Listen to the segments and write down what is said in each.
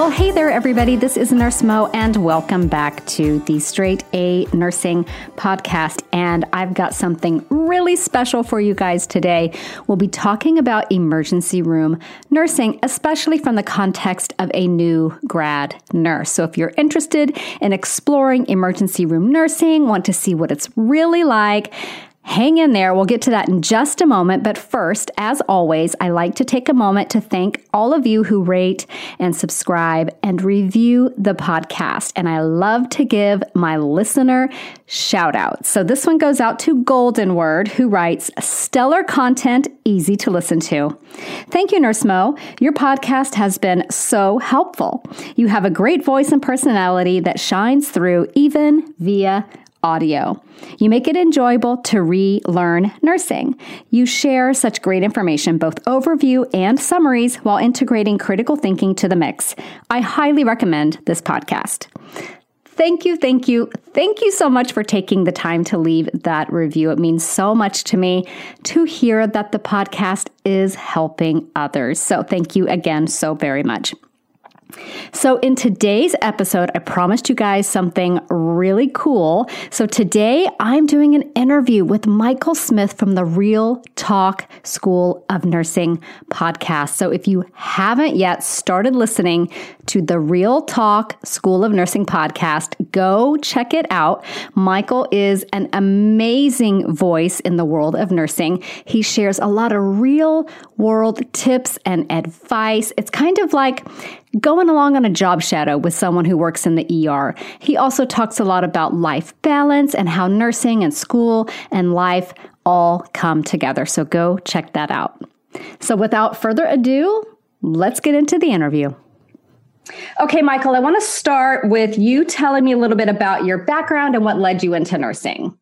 Well, hey there, everybody. This is Nurse Mo, and welcome back to the Straight A Nursing Podcast. And I've got something really special for you guys today. We'll be talking about emergency room nursing, especially from the context of a new grad nurse. So, if you're interested in exploring emergency room nursing, want to see what it's really like, Hang in there. We'll get to that in just a moment. But first, as always, I like to take a moment to thank all of you who rate and subscribe and review the podcast. And I love to give my listener shout outs. So this one goes out to Golden Word, who writes stellar content, easy to listen to. Thank you, Nurse Mo. Your podcast has been so helpful. You have a great voice and personality that shines through even via audio. You make it enjoyable to relearn nursing. You share such great information, both overview and summaries, while integrating critical thinking to the mix. I highly recommend this podcast. Thank you, thank you, thank you so much for taking the time to leave that review. It means so much to me to hear that the podcast is helping others. So, thank you again so very much. So, in today's episode, I promised you guys something really cool. So, today I'm doing an interview with Michael Smith from the Real Talk School of Nursing podcast. So, if you haven't yet started listening to the Real Talk School of Nursing podcast, go check it out. Michael is an amazing voice in the world of nursing. He shares a lot of real world tips and advice. It's kind of like going along on a job shadow with someone who works in the ER. He also talks a lot about life balance and how nursing and school and life all come together. So go check that out. So without further ado, let's get into the interview. Okay, Michael, I want to start with you telling me a little bit about your background and what led you into nursing.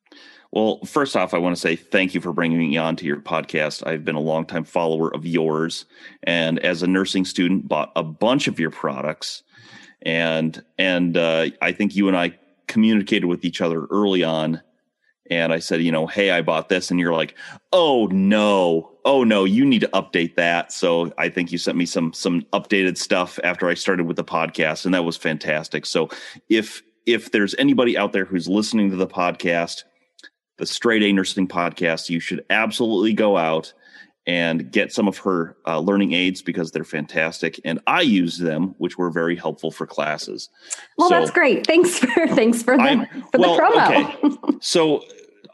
Well, first off, I want to say thank you for bringing me on to your podcast. I've been a longtime follower of yours, and as a nursing student, bought a bunch of your products, and and uh, I think you and I communicated with each other early on, and I said, you know, hey, I bought this, and you're like, oh no, oh no, you need to update that. So I think you sent me some some updated stuff after I started with the podcast, and that was fantastic. So if if there's anybody out there who's listening to the podcast the Straight A Nursing podcast, you should absolutely go out and get some of her uh, learning aids because they're fantastic, and I use them, which were very helpful for classes. Well, so, that's great. Thanks for thanks for the for well, the promo. okay. So,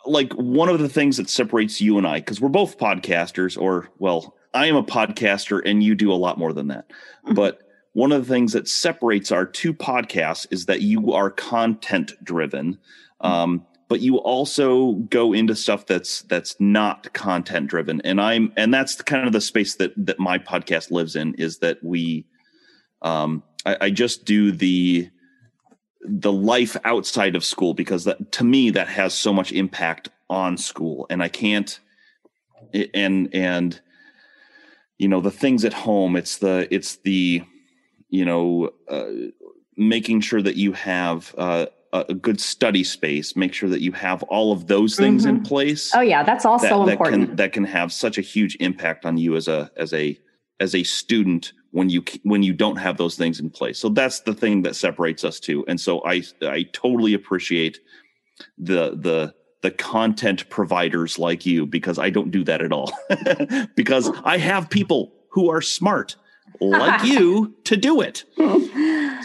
like one of the things that separates you and I, because we're both podcasters, or well, I am a podcaster, and you do a lot more than that, mm-hmm. but one of the things that separates our two podcasts is that you are content driven. Mm-hmm. Um, but you also go into stuff that's that's not content driven. And i'm and that's kind of the space that that my podcast lives in is that we um i, I just do the the life outside of school because that to me that has so much impact on school. And i can't and and you know the things at home it's the it's the you know uh, making sure that you have uh, a, good study space make sure that you have all of those things mm-hmm. in place oh yeah that's also that, important can, that can have such a huge impact on you as a as a as a student when you when you don't have those things in place so that's the thing that separates us too and so i i totally appreciate the the the content providers like you because i don't do that at all because i have people who are smart like you to do it.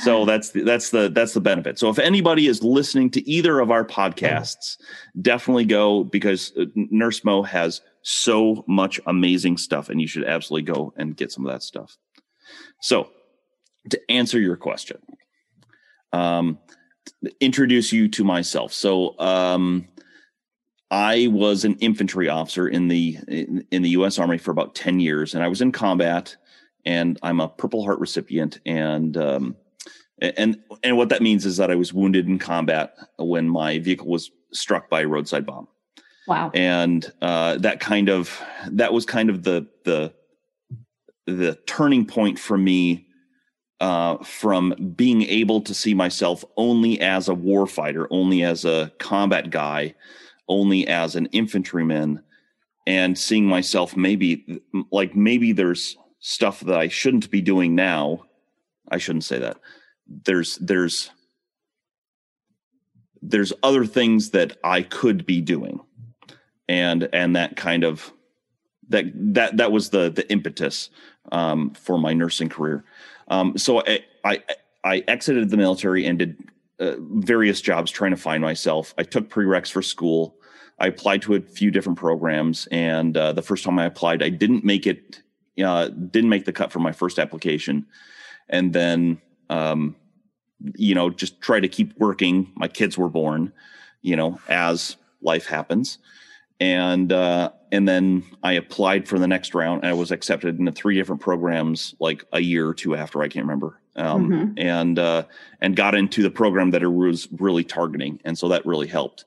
so that's the, that's the that's the benefit. So if anybody is listening to either of our podcasts, definitely go because uh, Nurse Mo has so much amazing stuff, and you should absolutely go and get some of that stuff. So to answer your question, um, introduce you to myself. So, um, I was an infantry officer in the in, in, the U.S. Army for about ten years, and I was in combat. And I'm a Purple Heart recipient, and um, and and what that means is that I was wounded in combat when my vehicle was struck by a roadside bomb. Wow! And uh, that kind of that was kind of the the the turning point for me uh, from being able to see myself only as a warfighter, only as a combat guy, only as an infantryman, and seeing myself maybe like maybe there's stuff that I shouldn't be doing now. I shouldn't say that. There's there's there's other things that I could be doing, and and that kind of that that that was the the impetus um, for my nursing career. Um, so I, I, I exited the military and did uh, various jobs trying to find myself. I took prereqs for school. I applied to a few different programs, and uh, the first time I applied, I didn't make it. Uh, didn't make the cut for my first application, and then um, you know just try to keep working. My kids were born, you know, as life happens, and uh, and then I applied for the next round. And I was accepted into three different programs, like a year or two after. I can't remember, um, mm-hmm. and uh, and got into the program that it was really targeting, and so that really helped.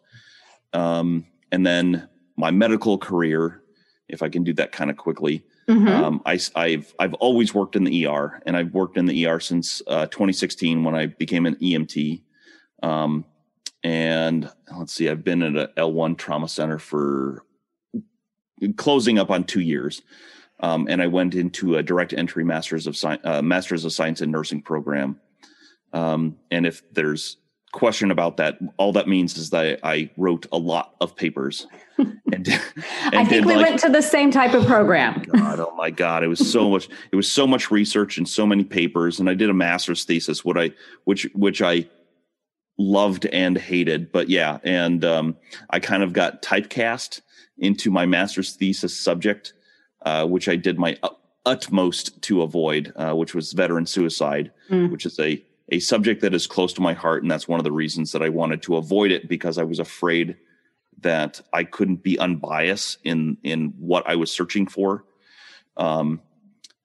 Um, and then my medical career, if I can do that kind of quickly, mm-hmm. um, I, have I've always worked in the ER, and I've worked in the ER since uh, 2016 when I became an EMT. Um, and let's see, I've been at a L1 trauma center for closing up on two years. Um, and I went into a direct entry master's of science, uh, master's of science in nursing program. Um, and if there's question about that, all that means is that I, wrote a lot of papers. And, and I think we like, went to the same type of program. Oh God, oh my God, it was so much. It was so much research and so many papers. And I did a master's thesis, what I which which I loved and hated. But yeah, and um, I kind of got typecast into my master's thesis subject, uh, which I did my utmost to avoid, uh, which was veteran suicide, mm. which is a a subject that is close to my heart, and that's one of the reasons that I wanted to avoid it because I was afraid that I couldn't be unbiased in in what I was searching for. Um,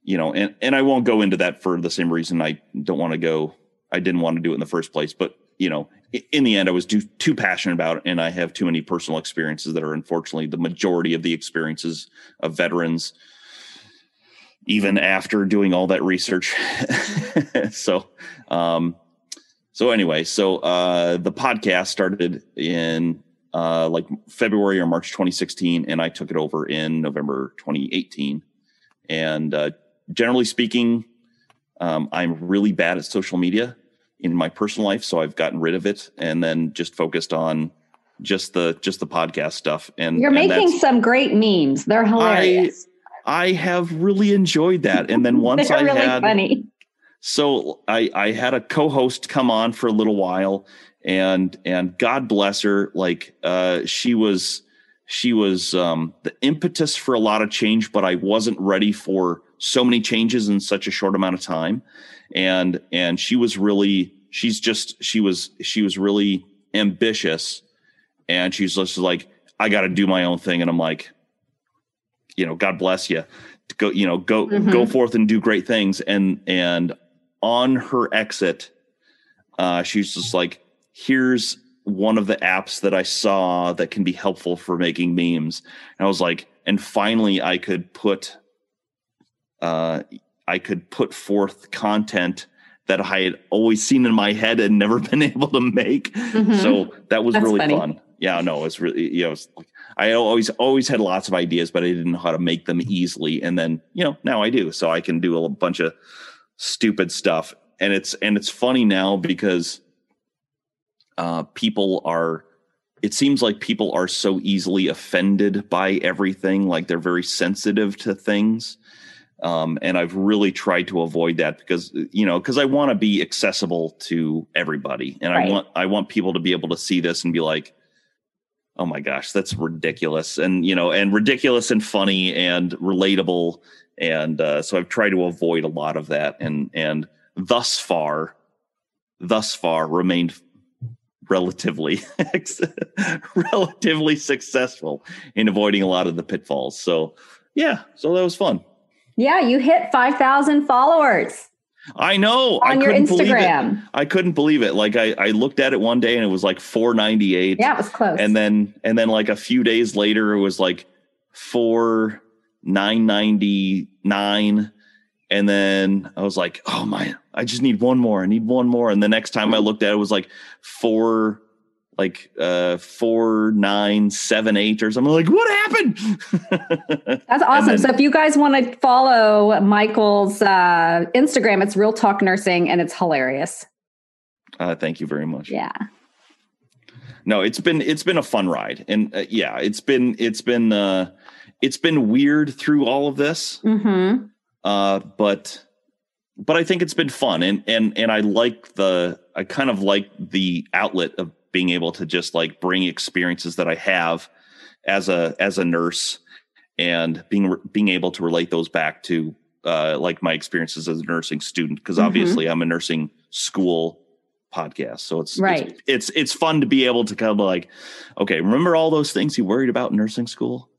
you know, and and I won't go into that for the same reason I don't want to go. I didn't want to do it in the first place, but you know, in the end, I was too, too passionate about it, and I have too many personal experiences that are unfortunately the majority of the experiences of veterans, even after doing all that research. so, um, so anyway, so uh, the podcast started in uh, like February or March 2016, and I took it over in November 2018. And uh, generally speaking, um, I'm really bad at social media in my personal life, so I've gotten rid of it and then just focused on just the just the podcast stuff. And you're and making some great memes. They're hilarious. I, I have really enjoyed that. And then once I really had funny. So I I had a co-host come on for a little while and and God bless her, like uh she was she was um the impetus for a lot of change, but I wasn't ready for so many changes in such a short amount of time and and she was really she's just she was she was really ambitious and she's just like i got to do my own thing and i'm like you know god bless you go you know go mm-hmm. go forth and do great things and and on her exit uh she's just like here's one of the apps that i saw that can be helpful for making memes and i was like and finally i could put uh I could put forth content that I had always seen in my head and never been able to make. Mm-hmm. So that was That's really funny. fun. Yeah, no, it's really you know, I always always had lots of ideas, but I didn't know how to make them easily. And then you know now I do, so I can do a bunch of stupid stuff. And it's and it's funny now because uh, people are. It seems like people are so easily offended by everything, like they're very sensitive to things um, and I've really tried to avoid that because you know because I want to be accessible to everybody, and right. I want I want people to be able to see this and be like, oh my gosh, that's ridiculous, and you know, and ridiculous and funny and relatable, and uh, so I've tried to avoid a lot of that, and and thus far, thus far remained relatively relatively successful in avoiding a lot of the pitfalls. So yeah, so that was fun. Yeah, you hit 5,000 followers. I know. On I your couldn't believe it. Instagram. I couldn't believe it. Like I, I looked at it one day and it was like 498. Yeah, it was close. And then and then like a few days later it was like 4 999 and then I was like, "Oh my, I just need one more. I need one more." And the next time I looked at it, it was like 4 like uh 4978 or something like what happened That's awesome. then- so if you guys want to follow Michael's uh, Instagram, it's Real Talk Nursing and it's hilarious. uh, thank you very much Yeah. no it's been it's been a fun ride and uh, yeah it's been it's been uh it's been weird through all of this Mm-hmm. uh but but i think it's been fun and and and i like the i kind of like the outlet of being able to just like bring experiences that i have as a as a nurse and being being able to relate those back to uh like my experiences as a nursing student because Mhm. obviously i'm a nursing school podcast so it's Right. it's, it's it's fun to be able to kind of like okay remember all those things you worried about in nursing school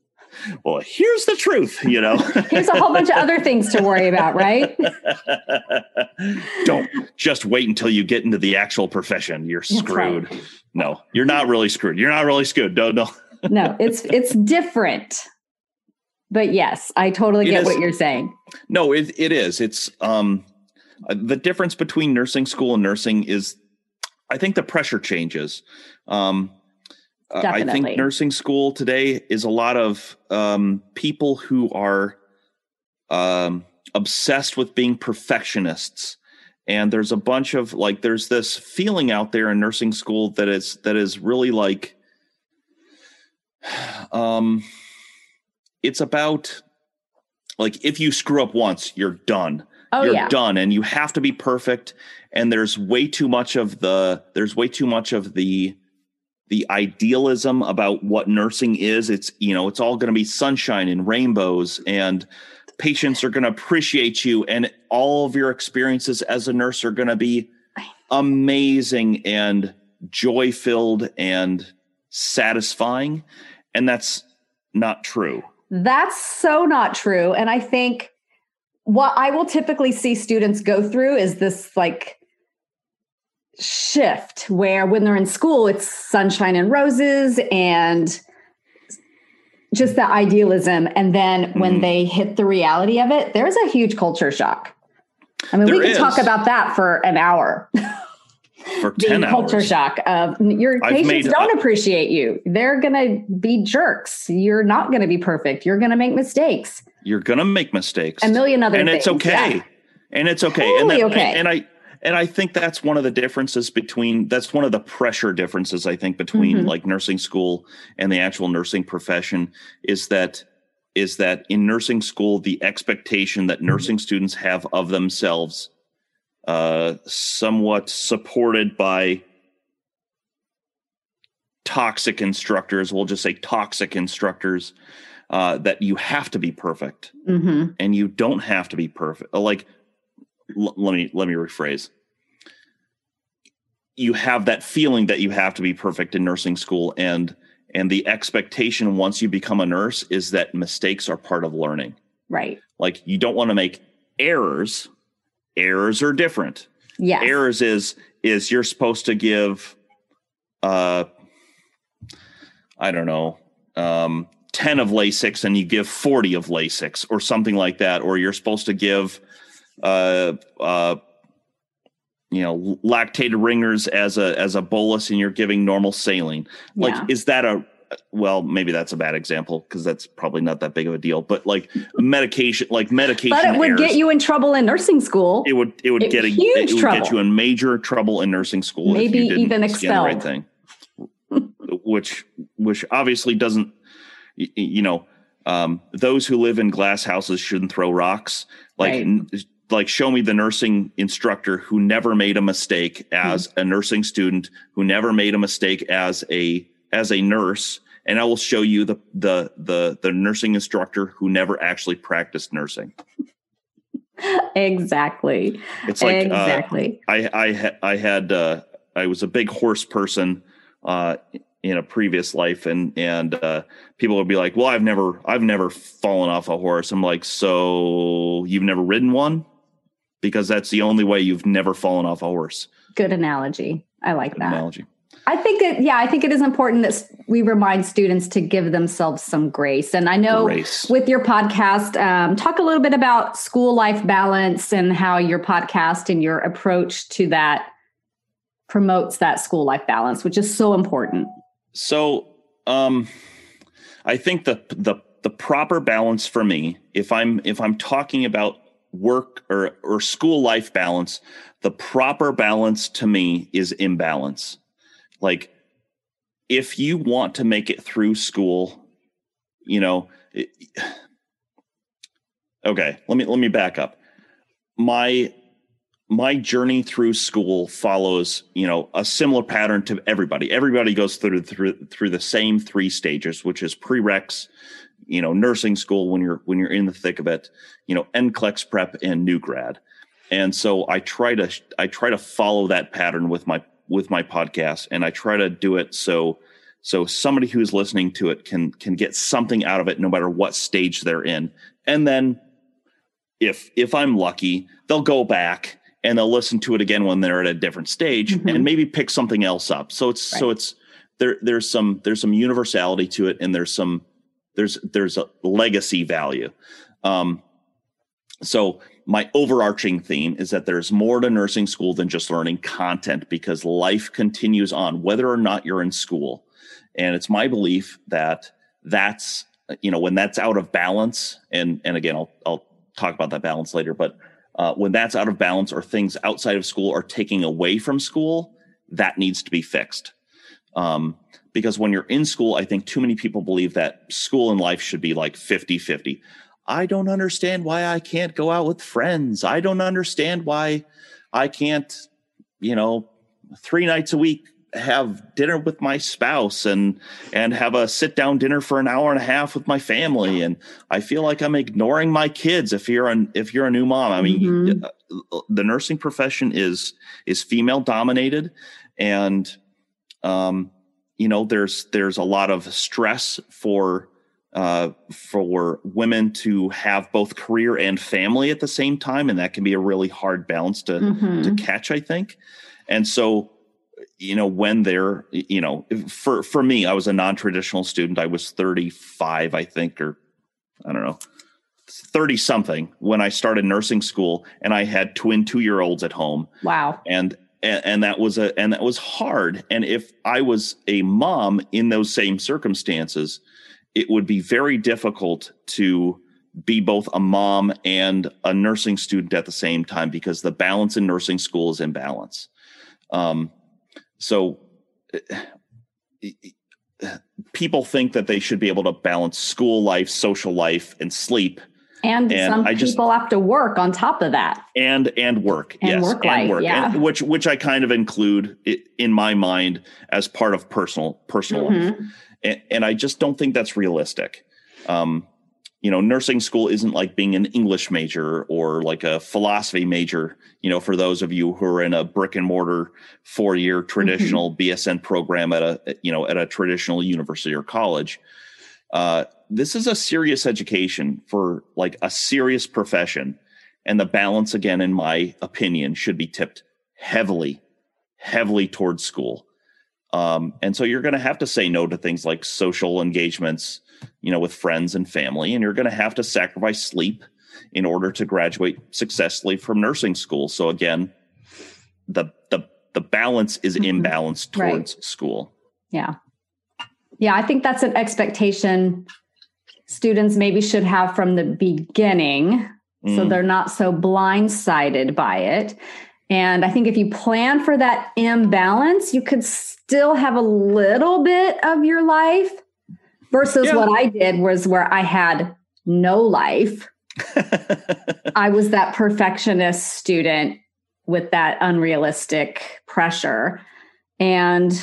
well here's the truth you know Here's a whole bunch of other things to worry about, right? Don't just wait until you get into the actual profession. You're That's right. No, you're not really screwed. You're not really screwed. No, no. No, it's it's different. But yes, I totally get what you're saying. No, it, it is. It's um uh, the difference between nursing school and nursing is I think the pressure changes. Um uh, I think nursing school today is a lot of um people who are um obsessed with being perfectionists. And there's a bunch of like there's this feeling out there in nursing school that is that is really like um it's about like if you screw up once you're done Oh you're yeah. done and you have to be perfect and there's way too much of the there's way too much of the the idealism about what nursing is it's you know it's all going to be sunshine and rainbows and patients are going to appreciate you and all of your experiences as a nurse are going to be amazing and joy filled and satisfying and that's not true That's so not true. And I think what I will typically see students go through is this like shift where when they're in school, it's sunshine and roses and just the idealism. And then when Mhm. they hit the reality of it, there's a huge culture shock. I mean, we There could talk about that for an hour. for the 10 culture shock of your I've patients made- don't appreciate you. They're going to be jerks. You're not going to be perfect. You're going to make mistakes. you're going to make mistakes A million other and things. it's okay Yeah. and it's okay Totally and that, okay. and i and i think that's one of the differences between that's one of the pressure differences i think between Mhm. like nursing school and the actual nursing profession is that is that in nursing school the expectation that nursing students have of themselves uh somewhat supported by toxic instructors we'll just say toxic instructors uh that you have to be perfect Mhm. and you don't have to be perfect. Like, l- let me let me rephrase. You have that feeling that you have to be perfect in nursing school, and and the expectation once you become a nurse is that mistakes are part of learning. Right. Like, you don't want to make errors. Errors are different. yeah Errors is is you're supposed to give, uh, I don't know, um, 10 of Lasix and you give 40 of Lasix or something like that. Or you're supposed to give, uh, uh, you know, lactated ringers as a, as a bolus and you're giving normal saline. Like, Yeah. is that a, well, maybe that's a bad example because that's probably not that big of a deal, but like medication, like medication, But it would errors, get you in trouble in nursing school. it would, it would it- get a, huge it would trouble. get you in major trouble in nursing school. if Maybe you didn't even the right thing, which, which obviously doesn't, you know, um, those who live in glass houses shouldn't throw rocks. Like, Right. n- like show me the nursing instructor who never made a mistake as Hmm. a nursing student, who never made a mistake as a as a nurse, and I will show you the the the the nursing instructor who never actually practiced nursing. exactly. It's like uh, exactly. I I ha- I had uh, I was a big horse person uh, in a previous life, and and uh, people would be like, "Well, I've never I've never fallen off a horse." I'm like, "So you've never ridden one?" Because that's the only way you've never fallen off a horse. Good analogy. I like Good that. analogy. I think it, yeah, I think it is important that we remind students to give themselves some grace. And I know Grace. with your podcast, um, talk a little bit about school life balance and how your podcast and your approach to that promotes that school life balance, which is so important. So, um, I think the the the proper balance for me, if I'm if I'm talking about work or or school life balance, the proper balance to me is imbalance. Like, if you want to make it through school, you know, it, okay. Let me let me back up. My my journey through school follows you know a similar pattern to everybody everybody goes through through through the same three stages which is prereqs you know nursing school when you're when you're in the thick of it you know NCLEX prep and new grad. And so i try to i try to follow that pattern with my with my podcast and i try to do it so so somebody who's listening to it can can get something out of it no matter what stage they're in. And then if if i'm lucky they'll go back and they'll listen to it again when they're at a different stage Mhm. and maybe pick something else up. So it's so it's there there's some there's some universality to it and there's some there's there's a legacy value. Um so my overarching theme is that there's more to nursing school than just learning content because life continues on whether or not you're in school. And it's my belief that that's you know when that's out of balance and and again i'll i'll talk about that balance later but uh, when that's out of balance or things outside of school are taking away from school that needs to be fixed. Um, because when you're in school i think too many people believe that school and life should be like 50 50 i don't understand why i can't go out with friends. I don't understand why i can't you know three nights a week have dinner with my spouse and and have a sit down dinner for an hour and a half with my family. And i feel like i'm ignoring my kids if you're an if you're a new mom. I mean Mhm. uh, the nursing profession is is female dominated. And um you know there's there's a lot of stress for uh for women to have both career and family at the same time and that can be a really hard balance to Mhm. to catch i think and so you know when they're you know for for me i was a non-traditional student i was 35 i think or i don't know 30 something when i started nursing school and i had twin 2 year olds at home Wow. and, and and that was a and that was hard. And if i was a mom in those same circumstances it would be very difficult to be both a mom and a nursing student at the same time because the balance in nursing school is imbalance. Um so eh, people think that they should be able to balance school life social life and sleep And, And some I just- people have to work on top of that. and and work And yes work life, yeah. and which which i kind of include in my mind as part of personal personal life Mhm. and, and i just don't think that's realistic um you know nursing school isn't like being an english major or like a philosophy major you know for those of you who are in a brick and mortar four year traditional bsn program at a you know at a traditional university or college uh this is a serious education for like a serious profession and the balance again in my opinion should be tipped heavily heavily towards school um, and so you're going to have to say no to things like social engagements you know with friends and family and you're going to have to sacrifice sleep in order to graduate successfully from nursing school so again the the the balance is Mhm. imbalanced Right. towards school Yeah. Yeah, I think that's an expectation students maybe should have from the beginning so Mm. they're not so blindsided by it. And I think if you plan for that imbalance, you could still have a little bit of your life versus Yeah. what I did was where I had no life. I was that perfectionist student with that unrealistic pressure. And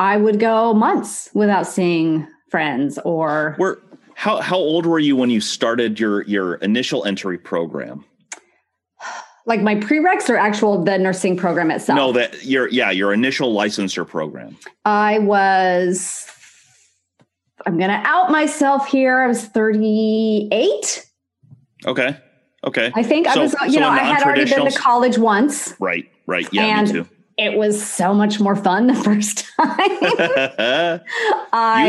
I would go months without seeing friends or Where how how old were you when you started your your initial entry program? Like my prereqs or actual the nursing program itself? No, that your yeah your initial licensure program. I was. I'm going to out myself here. I was 38. Okay. Okay. I think So- I was. You so know, I had already been to college once, Right. Right. Yeah. and me too. It was so much more fun the first time.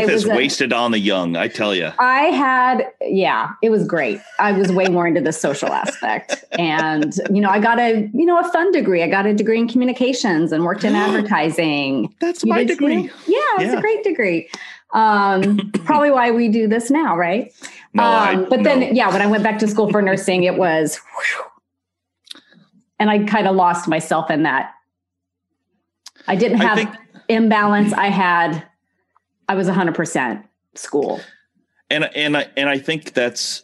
Youth is a- wasted on the young. I tell you. I had, yeah, it was great. I was way more into the social aspect. And, you know, I got a, you know, a fun degree. I got a degree in communications and worked in advertising. That's You my did too? degree. Yeah, it's Yeah. a great degree. Um, probably why we do this now, right? No, I- um, but no. then, yeah, when I went back to school for nursing, it was, whew. and I kind of lost myself in that. I didn't I have think- imbalance. I had, I was 100% school. and and I and I think that's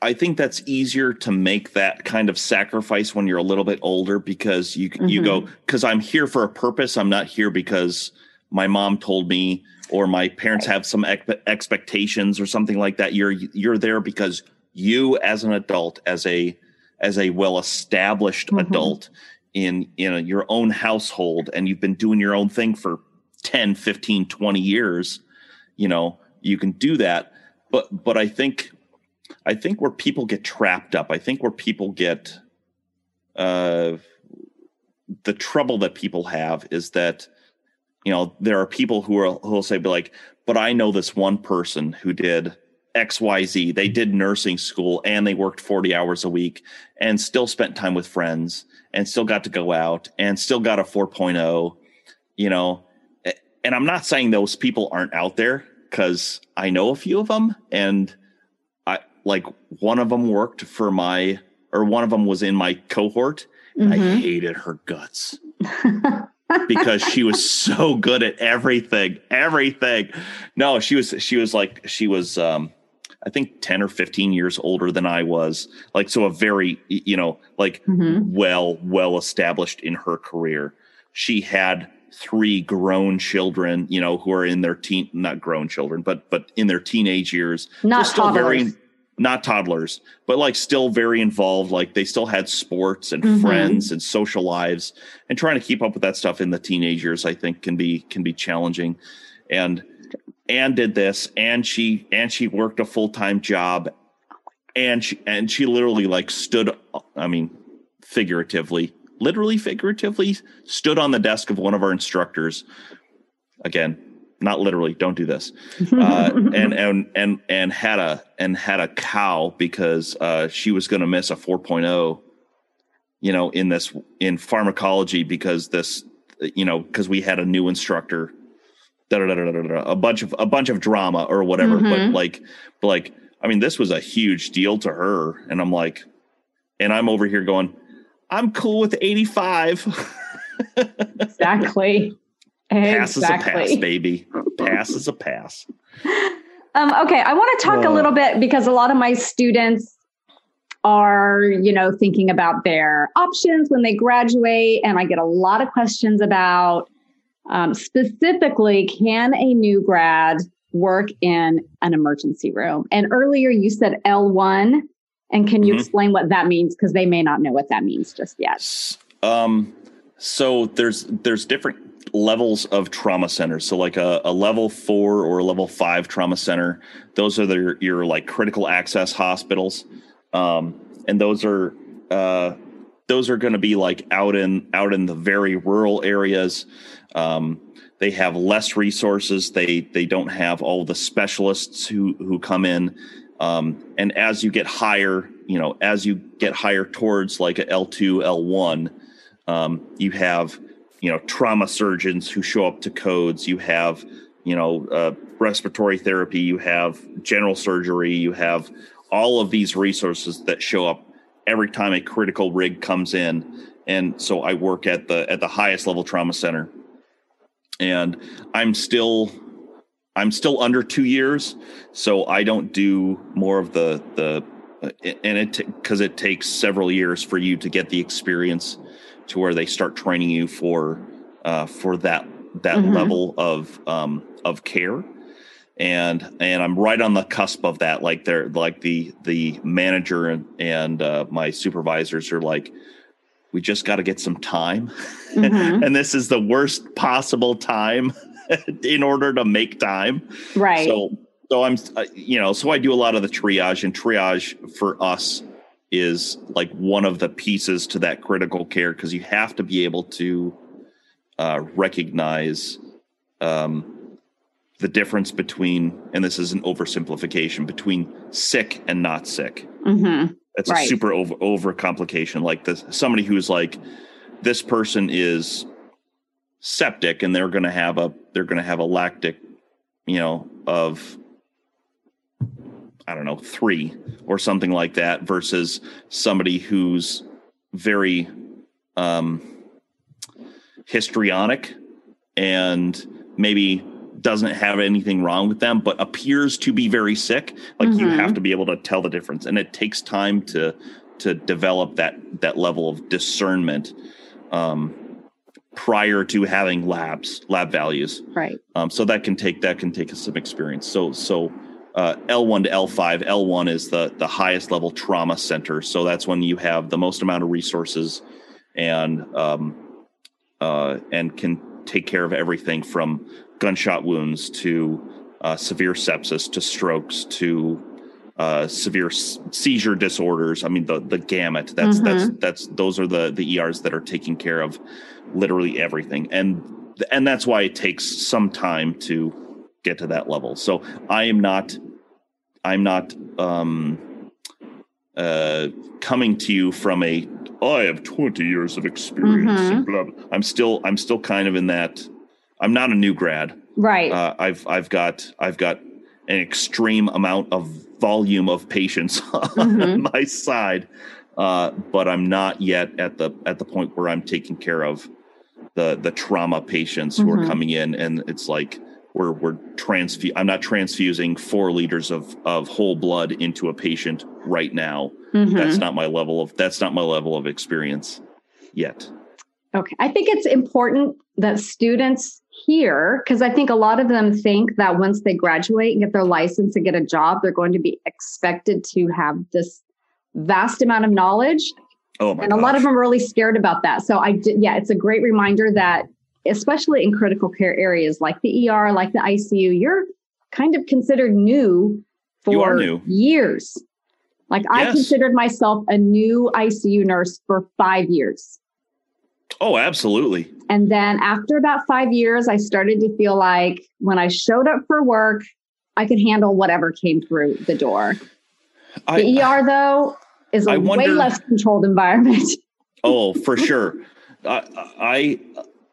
I think that's easier to make that kind of sacrifice when you're a little bit older because you you go because I'm here for a purpose. I'm not here because my mom told me or my parents have some ex- expectations or something like that. You're you're there because you as an adult as a as a well established Mhm. adult in in your own household and you've been doing your own thing for 10 15 20 years you know you can do that. But but i think i think where people get trapped up i think where people get uh the trouble that people have is that you know there are people who are who will say be like but i know this one person who did xyz they did nursing school and they worked 40 hours a week and still spent time with friends and still got to go out and still got a 4.0 you know? And i'm not saying those people aren't out there because i know a few of them and i like one of them worked for my or one of them was in my cohort. I Mhm. hated her guts. Because she was so good at everything everything. No she was she was like she was um i think 10 or 15 years older than i was like so a very you know like Mhm. well well established in her career she had three grown children you know who are in their teen not grown children but but in their teenage years Not still very toddlers. not toddlers but like still very involved like they still had sports and Mhm. friends and social lives and trying to keep up with that stuff in the teenage years i think can be can be challenging and and did this and she and she worked a full-time job. And she and she literally like stood i mean figuratively literally figuratively stood on the desk of one of our instructors. Again not literally don't do this. Uh, and and and and had a and had a cow because uh, she was going to miss a 4.0 you know in this in pharmacology because this you know because we had a new instructor da, da, da, da, da, da, a bunch of a bunch of drama or whatever but Mhm. like but like i mean this was a huge deal to her and i'm like and i'm over here going i'm cool with 85 exactly. pass is a pass baby pass is a pass Um, okay, I want to talk a Uh. little bit because a lot of my students are, you know, thinking about their options when they graduate, and I get a lot of questions about um, specifically, can a new grad work in an emergency room? And earlier you said L one, and can you Mhm. explain what that means? Because they may not know what that means just yet. Um, so there's there's different levels of trauma centers. So like a, a level four or a level five trauma center, those are their your like critical access hospitals, um, and those are uh, those are going to be like out in out in the very rural areas. Um, they have less resources. They they don't have all the specialists who who come in. Um, and as you get higher, you know, as you get higher towards like a L two, L one, um, you have you know trauma surgeons who show up to codes. You have you know uh, respiratory therapy. You have general surgery. You have all of these resources that show up every time a critical rig comes in. And so I work at the at the highest level trauma center, and I'm still I'm still under two years, so I don't do more of the the and it because it takes several years for you to get the experience to where they start training you for uh, for that that Mhm. level of um, of care and and I'm right on the cusp of that like they're like the the manager and, and uh, my supervisors are like we just got to get some time. Mm-hmm. and this is the worst possible time in order to make time. Right. So, so I'm, uh, you know, so I do a lot of the triage, and triage for us is like one of the pieces to that critical care because you have to be able to uh, recognize um, the difference between, and this is an oversimplification, between sick and not sick. Mm-hmm. That's right. a super over, over complication. Like this, somebody who's like, this person is septic and they're going to have a, they're going to have a lactic, you know, of I don't know, three or something like that versus somebody who's very um, histrionic and maybe doesn't have anything wrong with them but appears to be very sick like mm-hmm. you have to be able to tell the difference and it takes time to to develop that that level of discernment um, prior to having labs lab values right um, so that can take that can take some experience so so uh, L1 to L5. L1 is the the highest level trauma center, so that's when you have the most amount of resources and um, uh, and can take care of everything from gunshot wounds to uh, severe sepsis to strokes to uh, severe s- seizure disorders. I mean the the gamut. That's mm-hmm. that's that's those are the the ERs that are taking care of literally everything, and and that's why it takes some time to get to that level. So I am not, I'm not um, uh, coming to you from a. Oh, I have 20 years of experience. Mm-hmm. And blah, blah. I'm still, I'm still kind of in that. I'm not a new grad. Right. Uh, I've, I've got, I've got an extreme amount of volume of patients mm-hmm. on my side, uh, but I'm not yet at the at the point where I'm taking care of the the trauma patients who mm-hmm. are coming in, and it's like we're we're transfu- I'm not transfusing four liters of of whole blood into a patient right now. Mm-hmm. That's not my level of that's not my level of experience yet. Okay. I think it's important that students hear because I think a lot of them think that once they graduate and get their license and get a job, they're going to be expected to have this vast amount of knowledge. Oh my and a lot of them are really scared about that. So I did, yeah, it's a great reminder that especially in critical care areas like the ER, like the ICU, you're kind of considered new for new. years. Like yes. I considered myself a new ICU nurse for five years. Oh, absolutely. And then after about five years, I started to feel like when I showed up for work, I could handle whatever came through the door. I, the ER, though, is a wonder, way less controlled environment. oh, for sure. I, I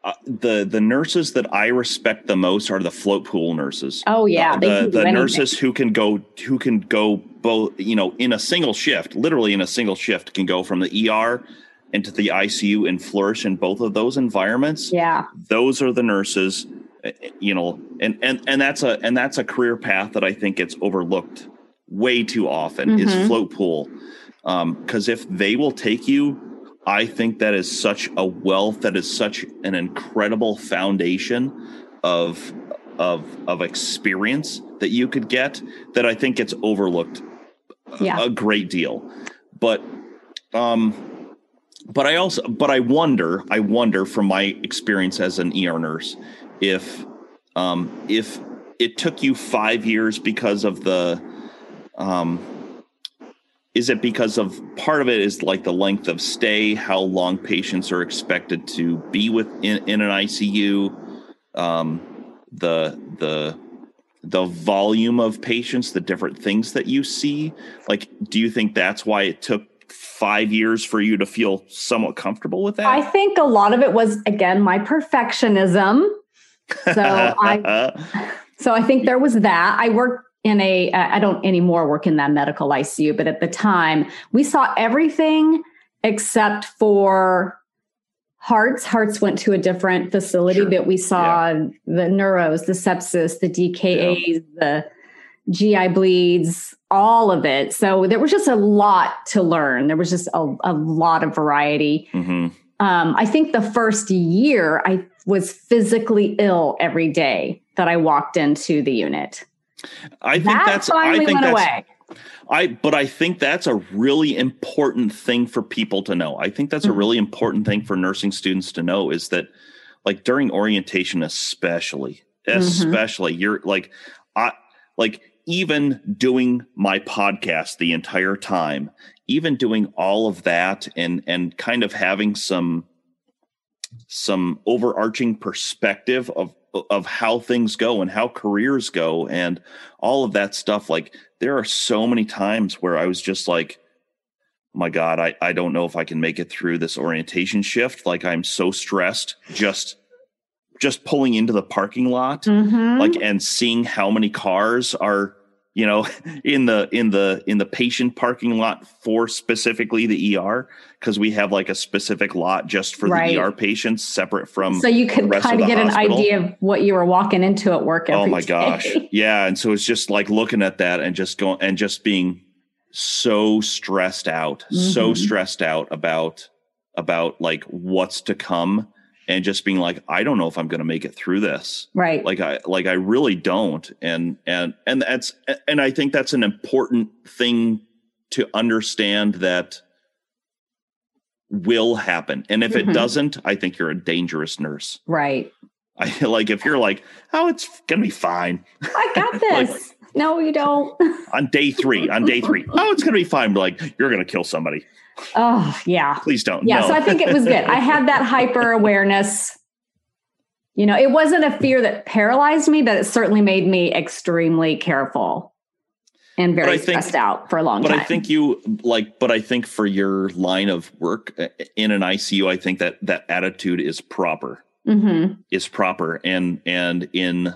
uh, the the nurses that I respect the most are the float pool nurses. Oh yeah, uh, the the nurses who can go who can go both you know in a single shift, literally in a single shift, can go from the ER into the ICU and flourish in both of those environments. Yeah, those are the nurses. Uh, you know, and and and that's a and that's a career path that I think gets overlooked way too often mm-hmm. is float pool because um, if they will take you I think that is such a wealth, that is such an incredible foundation of of of experience that you could get that I think gets overlooked yeah. a great deal. But um but I also but I wonder, I wonder from my experience as an ER nurse if um if it took you 5 years because of the um is it because of part of it is like the length of stay how long patients are expected to be with in, in an icu um, the the the volume of patients the different things that you see? Like do you think that's why it took five years for you to feel somewhat comfortable with that? I think a lot of it was again my perfectionism. So i so i think there was that. I worked in a I don't anymore work in that medical ICU, but at the time we saw everything except for hearts. Hearts went to a different facility, sure. but we saw yeah. the neuros, the sepsis, the DKAs, yeah. the GI bleeds, all of it. So there was just a lot to learn. There was just a, a lot of variety. Mm-hmm. Um, I think the first year I was physically ill every day that I walked into the unit. I think that that's finally I think went that's, away. I but I think that's a really important thing for people to know. I think that's mm-hmm. a really important thing for nursing students to know is that like during orientation especially mm-hmm. especially mm-hmm. you're like I like even doing my podcast the entire time, even doing all of that and and kind of having some some overarching perspective of of how things go and how careers go and all of that stuff like there are so many times where I was just like oh my god I I don't know if I can make it through this orientation shift like I'm so stressed just just pulling into the parking lot mm-hmm. like and seeing how many cars are you know in the in the in the patient parking lot for specifically the ER because we have like a specific lot just for right. the ER patients separate from so you could kind of get hospital. an idea of what you were walking into at work oh my day. gosh yeah and so it's just like looking at that and just going and just being so stressed out mm-hmm. so stressed out about about like what's to come and just being like i don't know if i'm going to make it through this. Right. Like i like i really don't. And and and that's and i think that's an important thing to understand that will happen. And if mm-hmm. it doesn't i think you're a dangerous nurse. Right. I like if you're like oh it's gonna be fine. I got this. Like, no you don't. On day three on day three oh it's gonna be fine. Like you're gonna kill somebody Oh, yeah. Please don't. Yeah. No. So I think it was good. I had that hyper awareness. You know, it wasn't a fear that paralyzed me, but it certainly made me extremely careful and very think, stressed out for a long but time. But I think you like, but I think for your line of work uh, in an ICU, I think that that attitude is proper. Mm-hmm. Is proper, and and in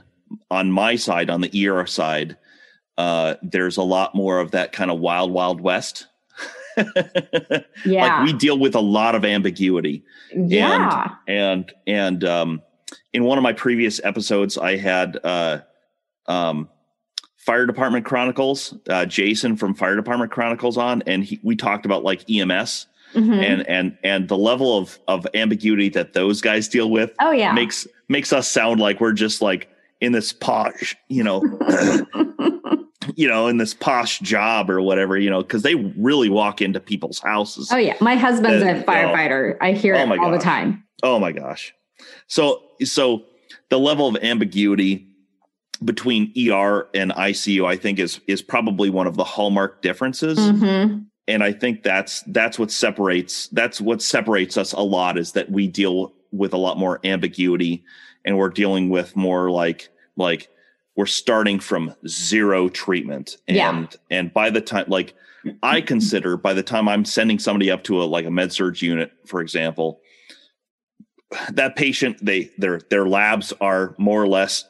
on my side, on the ER side, uh, there's a lot more of that kind of wild, wild west yeah. like we deal with a lot of ambiguity. Yeah. And and and um in one of my previous episodes I had uh um Fire Department Chronicles, uh Jason from Fire Department Chronicles on and he, we talked about like EMS. Mm-hmm. And and and the level of of ambiguity that those guys deal with oh yeah makes makes us sound like we're just like in this posh you know you know, in this posh job or whatever, you know, because they really walk into people's houses. Oh yeah, my husband's a firefighter. I hear oh it all gosh. the time. Oh my gosh. So so the level of ambiguity between ER and ICU, I think, is is probably one of the hallmark differences. Mm-hmm. And I think that's that's what separates that's what separates us a lot is that we deal with a lot more ambiguity and we're dealing with more like like we're starting from zero treatment. And yeah. and by the time like i consider by the time i'm sending somebody up to a like a med surg unit for example that patient they their their labs are more or less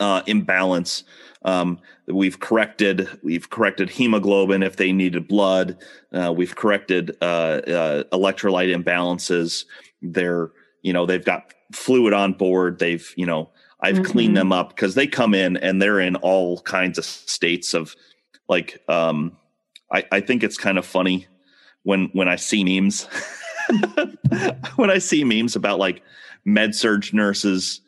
uh in balance. Um, we've corrected we've corrected hemoglobin if they needed blood. Uh, we've corrected uh, uh, electrolyte imbalances. They're you know they've got fluid on board. They've you know I've mm-hmm. cleaned them up because they come in and they're in all kinds of states of like um I, I think it's kind of funny when when I see memes when I see memes about like med surg nurses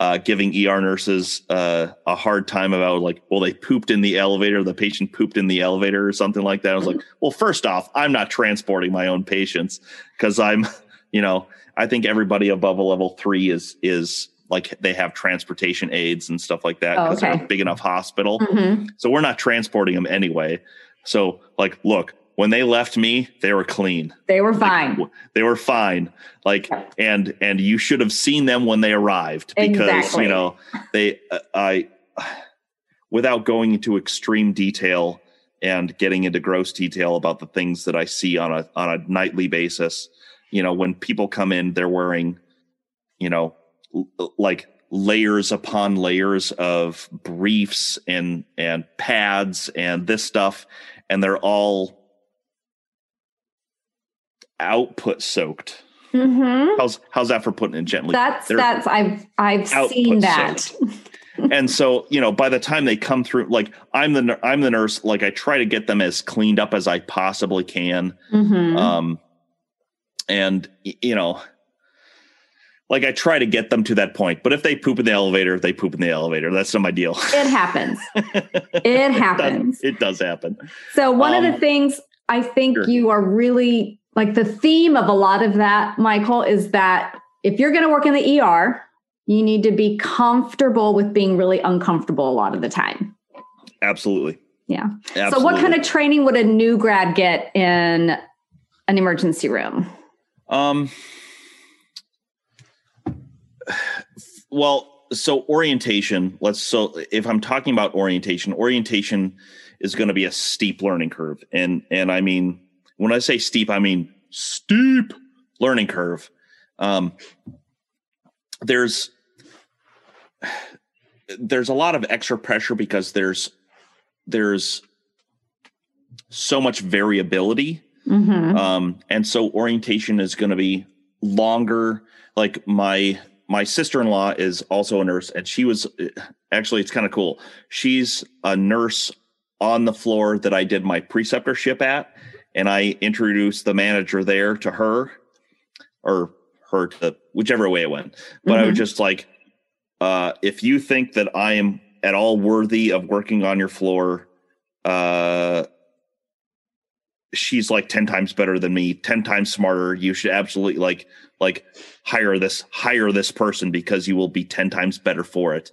uh, giving ER nurses uh, a hard time about like, well, they pooped in the elevator, the patient pooped in the elevator or something like that. I was like, well, first off, I'm not transporting my own patients because I'm, you know, I think everybody above a level three is is like they have transportation aids and stuff like that because oh, okay. they're a big enough hospital. Mm-hmm. So we're not transporting them anyway. So like, look, when they left me, they were clean. They were fine. Like, they were fine. Like, and and you should have seen them when they arrived because exactly. you know they. Uh, I, without going into extreme detail and getting into gross detail about the things that I see on a on a nightly basis, you know, when people come in, they're wearing, you know, like layers upon layers of briefs and and pads and this stuff and they're all output soaked. Mm-hmm. how's how's that for putting it gently? That's they're that's i've i've seen that. and so you know by the time they come through like i'm the i'm the nurse like i try to get them as cleaned up as i possibly can. Mm-hmm. um and you know like I try to get them to that point. But if they poop in the elevator, they poop in the elevator. That's not my deal. It happens. it happens. It does, it does happen. So one um, of the um, things I think sure. you are really like the theme of a lot of that, Michael, is that if you're going to work in the ER, you need to be comfortable with being really uncomfortable a lot of the time. Absolutely. Yeah. Absolutely. So, what kind of training would a new grad get in an emergency room? Um, well, so orientation, let's so if I'm talking about orientation, orientation is going to be a steep learning curve. And and I mean when I say steep, I mean steep learning curve. Um there's there's a lot of extra pressure because there's there's so much variability mm-hmm. um, and so orientation is going to be longer like my my sister-in-law is also a nurse and she was actually it's kind of cool she's a nurse on the floor that i did my preceptorship at and i introduced the manager there to her or her to whichever way it went but mm-hmm. i was just like uh, if you think that I am at all worthy of working on your floor, uh, she's like 10 times better than me, 10 times smarter. You should absolutely like, like hire this, hire this person because you will be 10 times better for it.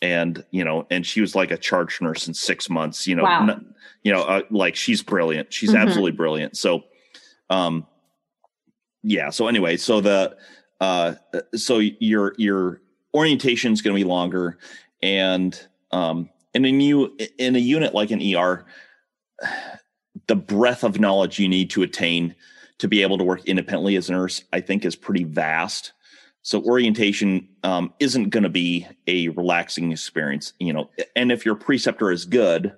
And, you know, and she was like a charge nurse in six months, you know, wow. n- you know, uh, like she's brilliant. She's mm-hmm. absolutely brilliant. So, um, yeah. So anyway, so the, uh, so you're, you're, orientation is going to be longer and um and in you in a unit like an er the breadth of knowledge you need to attain to be able to work independently as a nurse i think is pretty vast so orientation um, isn't going to be a relaxing experience you know and if your preceptor is good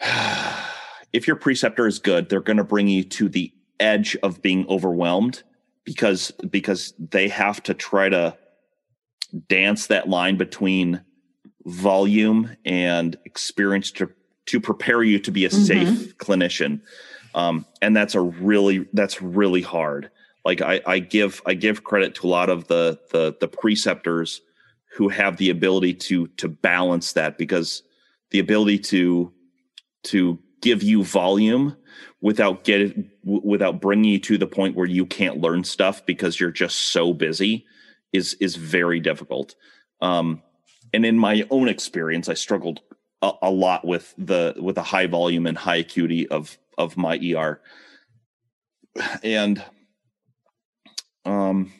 if your preceptor is good they're going to bring you to the edge of being overwhelmed because because they have to try to dance that line between volume and experience to to prepare you to be a mm-hmm. safe clinician um, and that's a really that's really hard. Like I, I give i give credit to a lot of the the the preceptors who have the ability to to balance that because the ability to to give you volume without getting without bringing you to the point where you can't learn stuff because you're just so busy is is very difficult. Um, and in my own experience i struggled a, a, lot with the with the high volume and high acuity of of my er and um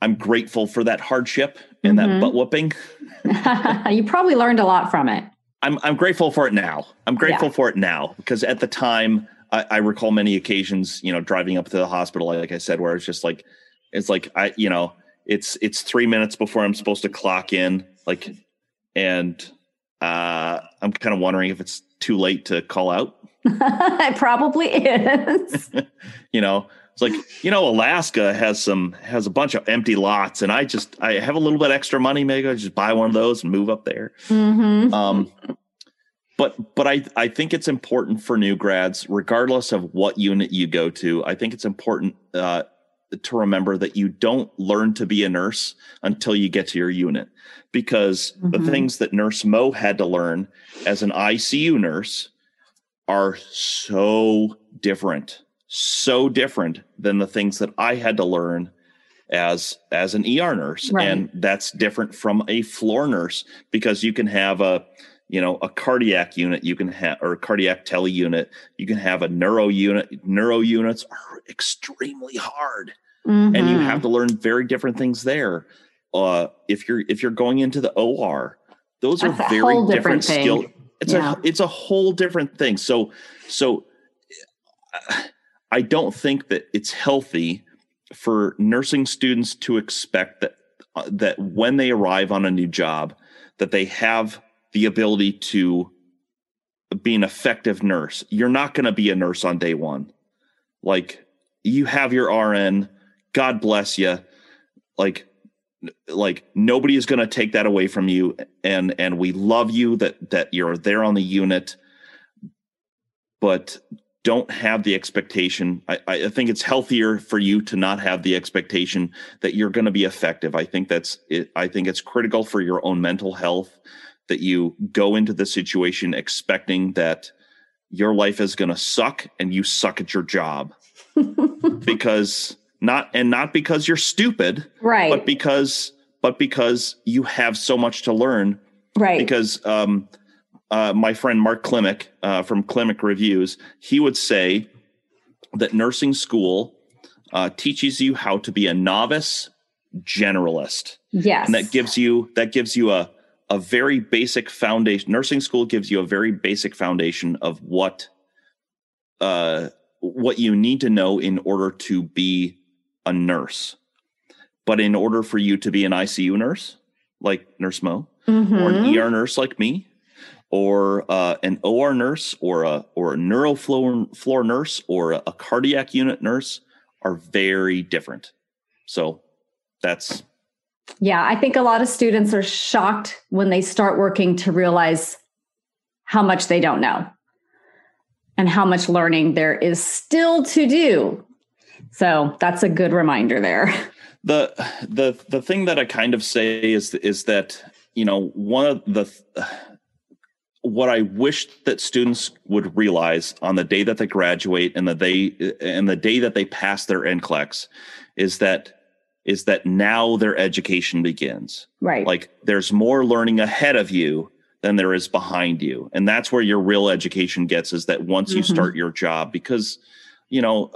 i'm grateful for that hardship and mm-hmm. that butt whooping you probably learned a lot from it I'm I'm grateful for it now. I'm grateful yeah. for it now because at the time I, I, recall many occasions, you know, driving up to the hospital, like I said, where it's just like it's like I, you know, it's it's three minutes before I'm supposed to clock in, like, and uh, I'm kind of wondering if it's too late to call out. it probably is. you know, it's like you know, Alaska has some has a bunch of empty lots, and I just I have a little bit extra money. Maybe I just buy one of those and move up there. Mm-hmm. Um, but but I I think it's important for new grads, regardless of what unit you go to. I think it's important uh, to remember that you don't learn to be a nurse until you get to your unit, because mm-hmm. the things that Nurse Mo had to learn as an ICU nurse are so different so different than the things that I had to learn as as an ER nurse right. and that's different from a floor nurse because you can have a you know a cardiac unit you can have or a cardiac tele unit you can have a neuro unit neuro units are extremely hard mm-hmm. and you have to learn very different things there uh if you're if you're going into the OR those that's are very different, different skill it's yeah. a it's a whole different thing so so I don't think that it's healthy for nursing students to expect that uh, that when they arrive on a new job that they have the ability to be an effective nurse. You're not going to be a nurse on day 1. Like you have your RN, God bless you. Like like nobody is going to take that away from you and and we love you that that you're there on the unit but don't have the expectation. I, I think it's healthier for you to not have the expectation that you're going to be effective. I think that's it. I think it's critical for your own mental health that you go into the situation expecting that your life is going to suck and you suck at your job because not and not because you're stupid right but because but because you have so much to learn right because um uh, my friend Mark Klimek uh, from Klimek Reviews, he would say that nursing school uh, teaches you how to be a novice generalist. Yes, and that gives you that gives you a a very basic foundation. Nursing school gives you a very basic foundation of what uh, what you need to know in order to be a nurse. But in order for you to be an ICU nurse, like Nurse Mo, mm-hmm. or an ER nurse like me, or uh, an OR nurse or a or a neuro floor, floor nurse or a, a cardiac unit nurse are very different. So that's yeah, I think a lot of students are shocked when they start working to realize how much they don't know and how much learning there is still to do. So that's a good reminder there. The the the thing that I kind of say is is that you know one of the what I wish that students would realize on the day that they graduate and the day and the day that they pass their NCLEX is that is that now their education begins. Right. Like there's more learning ahead of you than there is behind you. And that's where your real education gets is that once you mm-hmm. start your job because you know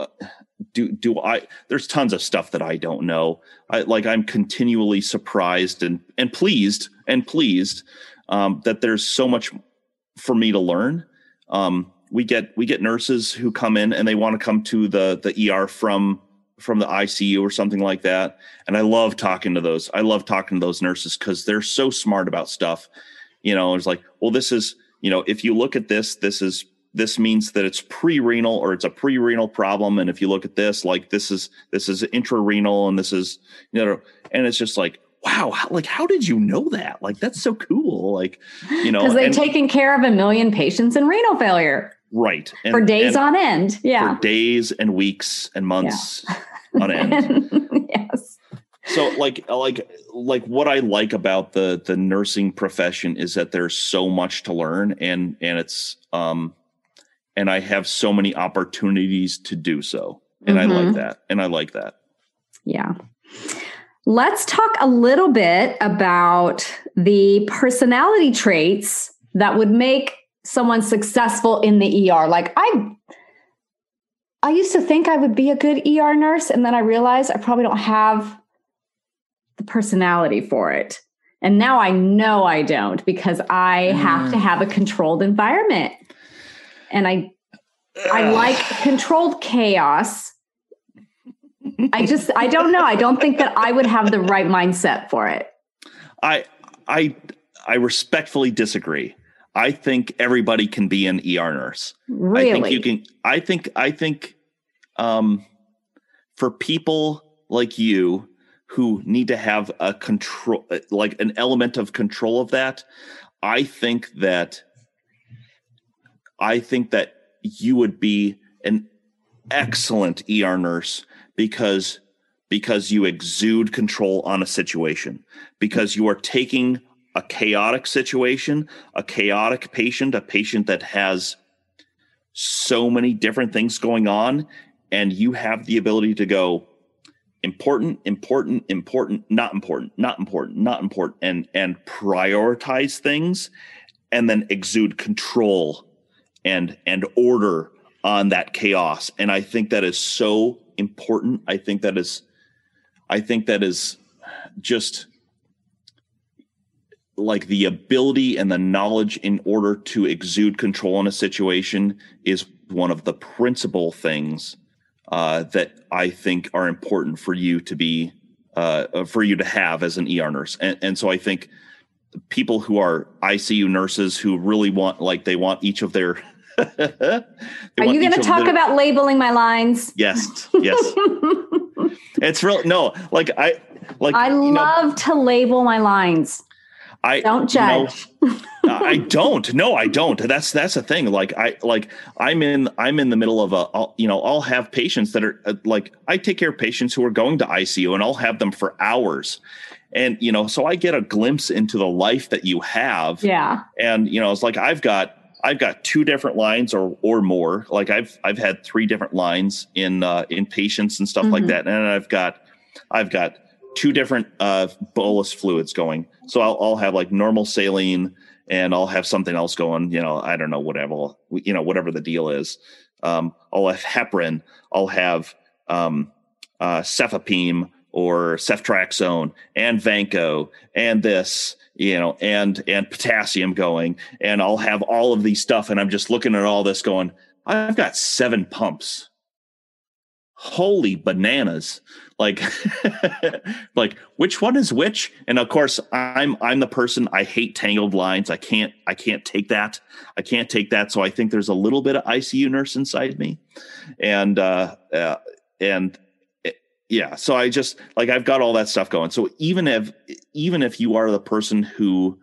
do do I there's tons of stuff that I don't know. I like I'm continually surprised and and pleased and pleased um, that there's so much for me to learn. Um, we get we get nurses who come in and they want to come to the the ER from from the ICU or something like that. And I love talking to those. I love talking to those nurses because they're so smart about stuff. You know, it's like, well, this is, you know, if you look at this, this is this means that it's pre-renal or it's a pre-renal problem. And if you look at this, like this is this is intrarenal and this is, you know, and it's just like, wow, how, like how did you know that? Like that's so cool. Like, you know, because they've taken care of a million patients in renal failure. Right. And, for days on end. Yeah. For days and weeks and months yeah. on end. yes. So like like like what I like about the the nursing profession is that there's so much to learn and and it's um and I have so many opportunities to do so. And mm-hmm. I like mm-hmm. that. And I like that. Yeah. Let's talk a little bit about the personality traits that would make someone successful in the ER. Like I I used to think I would be a good ER nurse and then I realized I probably don't have the personality for it. And now I know I don't because I mm. have to have a controlled environment. And I I like controlled chaos I just I don't know. I don't think that I would have the right mindset for it. I I I respectfully disagree. I think everybody can be an ER nurse. Really? I think you can I think I think um for people like you who need to have a control like an element of control of that, I think that I think that you would be an excellent ER nurse because because you exude control on a situation because you are taking a chaotic situation a chaotic patient a patient that has so many different things going on and you have the ability to go important important important not important not important not important and and prioritize things and then exude control and and order on that chaos and i think that is so important. I think that is, I think that is just like the ability and the knowledge in order to exude control in a situation is one of the principal things uh, that I think are important for you to be uh, for you to have as an ER nurse. And, and so I think people who are ICU nurses who really want like they want each of their Are you going to talk about labeling my lines? Yes, yes. it's real. No, like I like. I love know, to label my lines. I don't judge. You know, I don't. No, I don't. That's that's a thing. Like I like I'm in I'm in the middle of a I'll, you know I'll have patients that are uh, like I take care of patients who are going to ICU and I'll have them for hours, and you know so I get a glimpse into the life that you have. Yeah. And you know it's like I've got I've got two different lines or or more. Like I've I've had three different lines in uh, in patients and stuff mm-hmm. like that, and I've got I've got two different uh, bolus fluids going. So I'll, I'll have like normal saline and I'll have something else going. You know, I don't know whatever you know whatever the deal is. Um, I'll have heparin. I'll have um, uh, cefepime or ceftriaxone and vanco and this you know and and potassium going and i'll have all of these stuff and i'm just looking at all this going i've got seven pumps. Holy bananas. Like like which one is which? And of course i'm i'm the person i hate tangled lines. I can't i can't take that. I can't take that. So i think there's a little bit of icu nurse inside me. And uh, uh and yeah so i just like i've got all that stuff going so even if even if you are the person who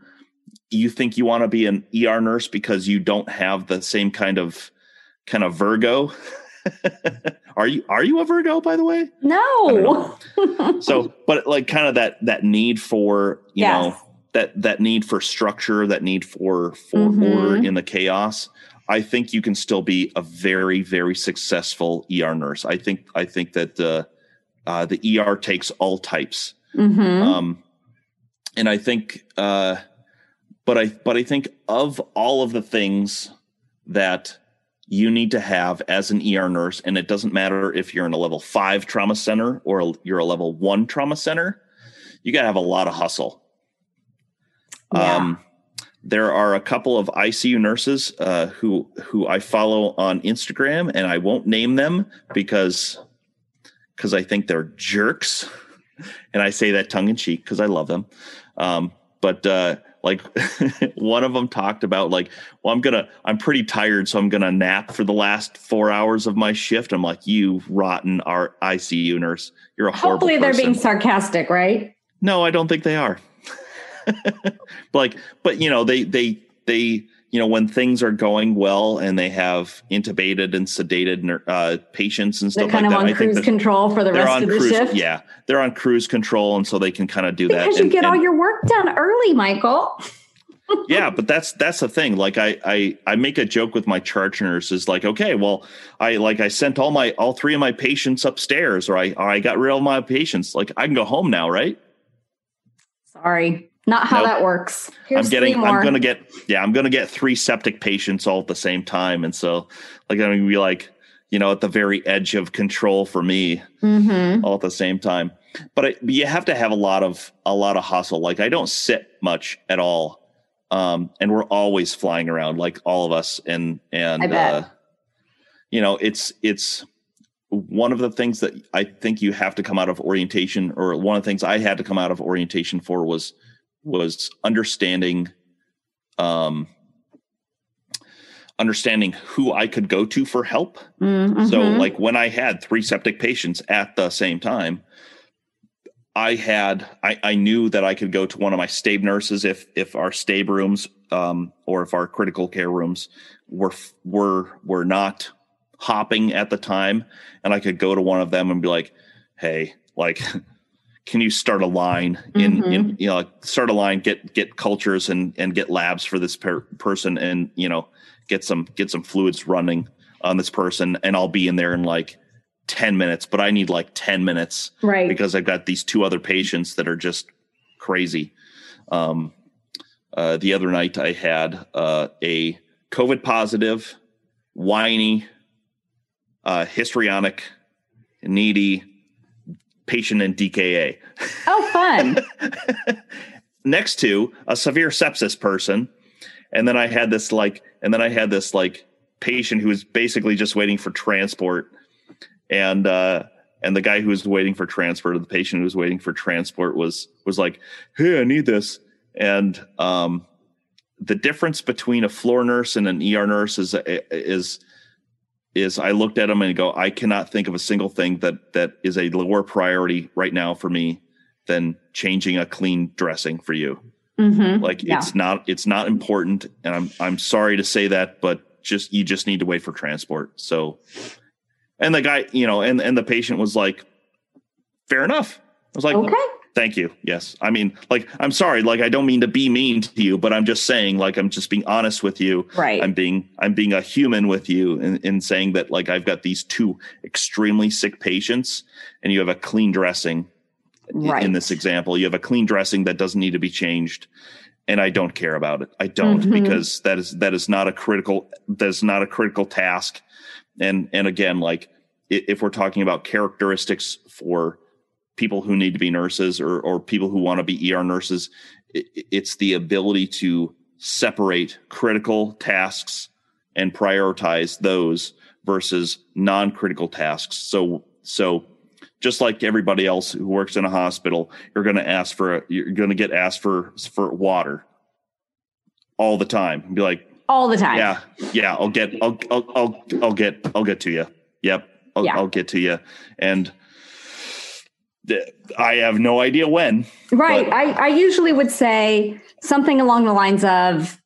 you think you want to be an er nurse because you don't have the same kind of kind of virgo are you are you a Virgo by the way? No. so, but like kind of that that need for you yes. know that that need for structure, that need for for mm-hmm. order in the chaos. I think you can still be a very very successful ER nurse. I think I think that the uh, the ER takes all types. Mm-hmm. Um, and I think, uh, but I but I think of all of the things that you need to have as an ER nurse, and it doesn't matter if you're in a level five trauma center or you're a level one trauma center, you got to have a lot of hustle. Yeah. Um, there are a couple of ICU nurses uh, who who I follow on Instagram, and I won't name them because because I think they're jerks, and I say that tongue in cheek because I love them. Um, but uh, like one of them talked about like, well, I'm gonna, I'm pretty tired, so I'm gonna nap for the last four hours of my shift. I'm like, you rotten our ICU nurse. You're a hopefully they're being sarcastic, right? No, I don't think they are. like, but you know, they they they you know when things are going well and they have intubated and sedated uh, patients and stuff like that. they're kind like of that. on cruise control for the rest of the shift. Yeah, they're on cruise control, and so they can kind of do because that. Because you get and, all your work done early, Michael. yeah, but that's that's the thing. Like I I I make a joke with my charge nurses, like, okay, well, I like I sent all my all three of my patients upstairs, or I or I got rid of my patients. Like I can go home now, right? Sorry. Not how nope. that works. Here's I'm getting. I'm gonna get. Yeah, I'm gonna get three septic patients all at the same time, and so like I'm gonna be like, you know, at the very edge of control for me, mm-hmm. all at the same time. But, I, but you have to have a lot of a lot of hustle. Like I don't sit much at all, um, and we're always flying around, like all of us. And and uh, you know, it's it's one of the things that I think you have to come out of orientation, or one of the things I had to come out of orientation for was was understanding um understanding who I could go to for help. Mm-hmm. So like when I had three septic patients at the same time, I had I, I knew that I could go to one of my stab nurses if if our stab rooms um, or if our critical care rooms were were were not hopping at the time, and I could go to one of them and be like, "Hey, like can you start a line in, mm-hmm. in you know start a line get get cultures and and get labs for this per- person and you know get some get some fluids running on this person and I'll be in there in like 10 minutes but I need like 10 minutes right because I've got these two other patients that are just crazy um uh the other night I had uh a covid positive whiny uh histrionic needy patient in DKA. Oh, fun. Next to a severe sepsis person. And then I had this like, and then I had this like patient who was basically just waiting for transport. And, uh, and the guy who was waiting for transport, or the patient who was waiting for transport was, was like, Hey, I need this. And, um, the difference between a floor nurse and an ER nurse is, is, is I looked at them and go, I cannot think of a single thing that that is a lower priority right now for me than changing a clean dressing for you. Mhm. Like Yeah. it's not it's not important, and I'm I'm sorry to say that, but just you just need to wait for transport. So, and the guy, you know, and and the patient was like, fair enough. I was like, Okay. Thank you. Yes, I mean, like I'm sorry, like I don't mean to be mean to you, but I'm just saying, like I'm just being honest with you. Right. I'm being I'm being a human with you in, in saying that like I've got these two extremely sick patients, and you have a clean dressing right. in this example. You have a clean dressing that doesn't need to be changed, and I don't care about it. I don't Mhm. because that is that is not a critical that is not a critical task. And and again, like if we're talking about characteristics for people who need to be nurses or or people who want to be ER nurses, it's the ability to separate critical tasks and prioritize those versus non-critical tasks. So so just like everybody else who works in a hospital, you're going to ask for you're going to get asked for for water all the time. Be like, All the time. yeah, yeah, I'll get, I'll, I'll, I'll, I'll get, I'll get to you. Yep, I'll, Yeah. I'll get to you. And I have no idea when. Right. But- I, I usually would say something along the lines of,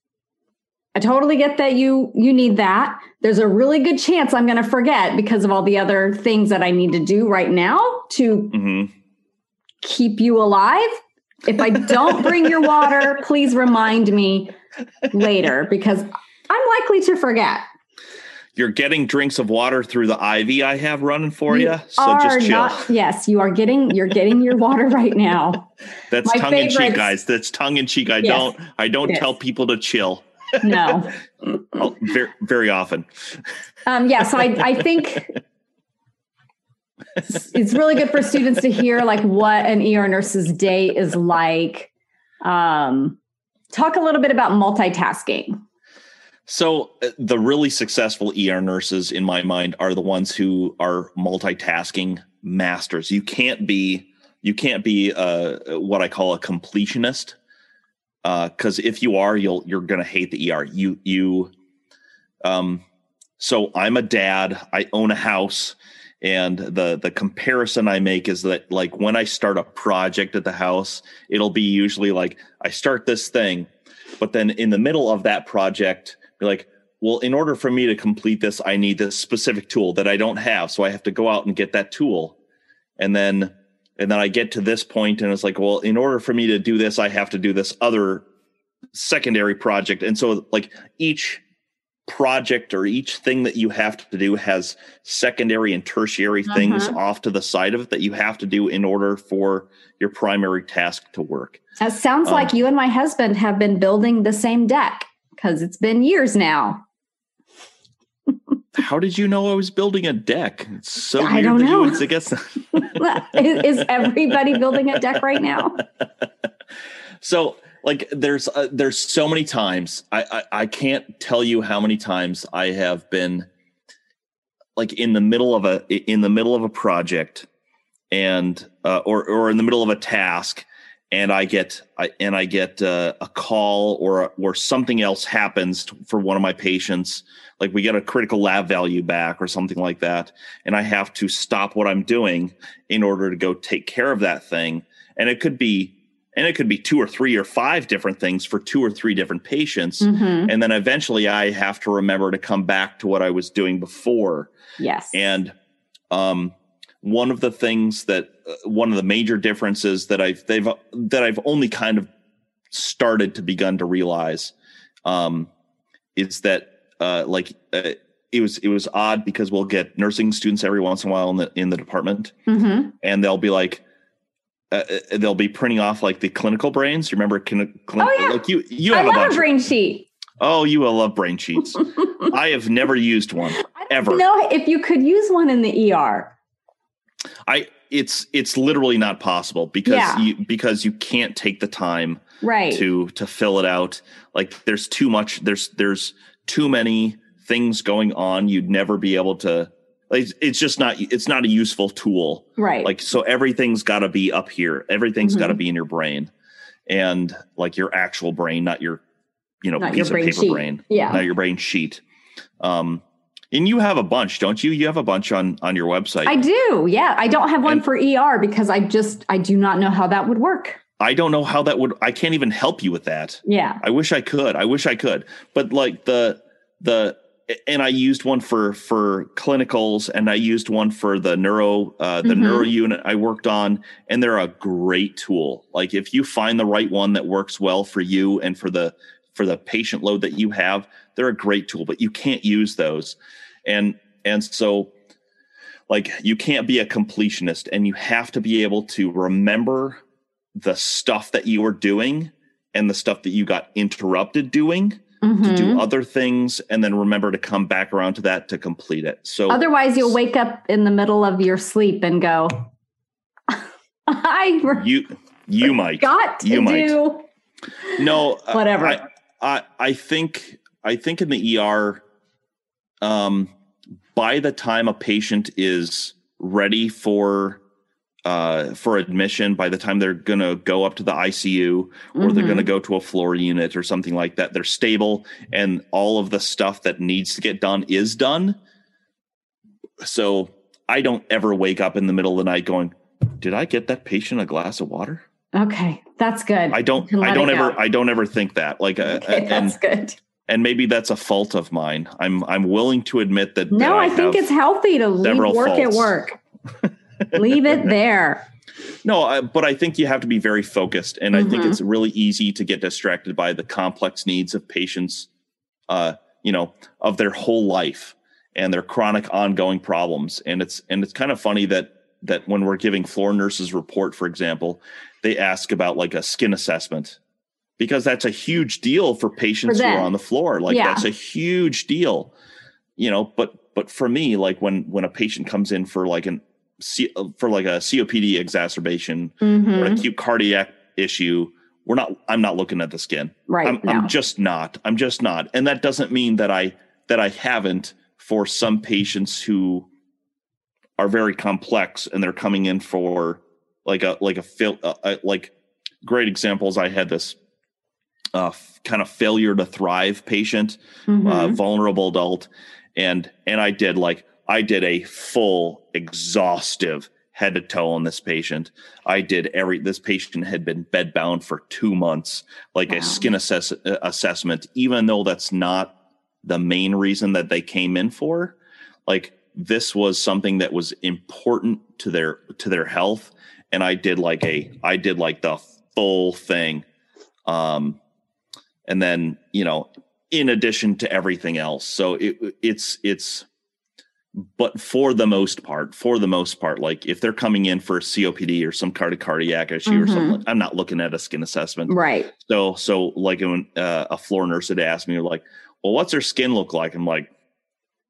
I totally get that you you need that. There's a really good chance I'm going to forget because of all the other things that I need to do right now to hmm keep you alive. If I don't bring your water, please remind me later because I'm likely to forget. You're getting drinks of water through the IV I have running for you. So just chill. not- yes, you are getting you're getting your water right now. That's my tongue in cheek, guys. That's tongue in cheek. I Yes. don't, I don't Yes. tell people to chill. No. Oh, very, very often. Um, yeah, so I, I think it's it's really good for students to hear like what an ER nurse's day is like. Um, talk a little bit about multitasking. So uh, the really successful ER nurses, in my mind, are the ones who are multitasking masters. You can't be you can't be uh, what I call a completionist because if you are, you'll you're going to hate the ER. You you um. So I'm a dad. I own a house, and the the comparison I make is that like when I start a project at the house, it'll be usually like I start this thing, but then in the middle of that project, be like, well, in order for me to complete this, I need this specific tool that I don't have, so I have to go out and get that tool, and then and then I get to this point, and it's like, well, in order for me to do this, I have to do this other secondary project, and so like each project or each thing that you have to do has secondary and tertiary things Mhm. off to the side of it that you have to do in order for your primary task to work. It sounds Um, like you and my husband have been building the same deck because it's been years now. How did you know I was building a deck? It's so I don't know. would guess is, is everybody building a deck right now? So like there's uh, there's so many times I, I I can't tell you how many times I have been like in the middle of a in the middle of a project and uh, or or in the middle of a task and I get I and I get uh, a call or or something else happens to, for one of my patients like we get a critical lab value back or something like that and I have to stop what I'm doing in order to go take care of that thing and it could be and it could be two or three or five different things for two or three different patients Mhm. and then eventually I have to remember to come back to what I was doing before Yes. and um, one of the things that uh, one of the major differences that I've they've that I've only kind of started to begun to realize um, is that uh, like uh, it was it was odd because we'll get nursing students every once in a while in the in the department Mhm. and they'll be like uh, uh, they'll be printing off like the clinical brains. You remember clin- clin- Oh, yeah. like you you have a love a brain sheet. oh, you will love brain sheets. I have never used one ever. No, if you could use one in the ER. I it's it's literally not possible because Yeah. you because you can't take the time Right. to to fill it out. Like there's too much there's there's too many things going on. You'd never be able to like it's just not it's not a useful tool. right. Like so everything's got to be up here. Everything's Mhm. got to be in your brain. And like your actual brain, not your you know Not piece of paper sheet. brain. Yeah. Not your brain sheet. Um and you have a bunch, don't you? You have a bunch on on your website. I do. Yeah. I don't have one And- for ER because I just I do not know how that would work. I don't know how that would. I can't even help you with that. Yeah. I wish I could. I wish I could. But like the the and I used one for for clinicals, and I used one for the neuro uh, the mm-hmm. neuro unit I worked on, and they're a great tool. Like if you find the right one that works well for you and for the for the patient load that you have, they're a great tool. But you can't use those, and and so like you can't be a completionist, and you have to be able to remember the stuff that you were doing and the stuff that you got interrupted doing mm-hmm. to do mm-hmm. other things and then remember to come back around to that to complete it. So otherwise you'll wake up in the middle of your sleep and go I you you might got you might do. no whatever I, I I think I think in the ER um by the time a patient is ready for uh, for admission by the time they're going to go up to the ICU or mm-hmm. they're going to go to a floor unit or something like that. They're stable and all of the stuff that needs to get done is done. So I don't ever wake up in the middle of the night going, "Did I get that patient a glass of water?" Okay, that's good. I don't. I don't ever. Go. I don't ever think that. Like, uh, okay, uh, that's good. And maybe that's a fault of mine. I'm. I'm willing to admit that. No, that I, I think it's healthy to leave work faults. at work. Leave it there. No, I, but I think you have to be very focused, and mm-hmm. I think mm-hmm. it's really easy to get distracted by the complex needs of patients, uh, you know, of their whole life and their chronic ongoing problems. And it's and it's kind of funny that that when we're giving floor nurses report, for example, they ask about like a skin assessment because that's a huge deal for patients for who are on the floor. Like yeah. that's a huge deal, you know. But but for me, like when when a patient comes in for like an for like a COPD exacerbation mm-hmm. or acute cardiac issue, we're not. I'm not looking at the skin. Right. I'm, no. I'm just not. I'm just not. And that doesn't mean that I that I haven't for some patients who are very complex and they're coming in for like a like a fail uh, like great examples. I had this uh, kind of failure to thrive patient, uh, mm-hmm. uh, vulnerable adult, and and I did like I did a full, exhaustive head to toe on this patient. I did every, this patient had been bedbound for two months, like wow. a skin assess, uh, assessment, even though that's not the main reason that they came in for. Like this was something that was important to their, to their health. And I did like a, I did like the full thing. Um, and then, you know, in addition to everything else. So it, it's, it's, but for the most part, for the most part, like if they're coming in for a COPD or some kind of cardiac issue mm-hmm. or something, I'm not looking at a skin assessment. Right. So, so like when uh, a floor nurse had asked me, like, well, what's her skin look like? I'm like,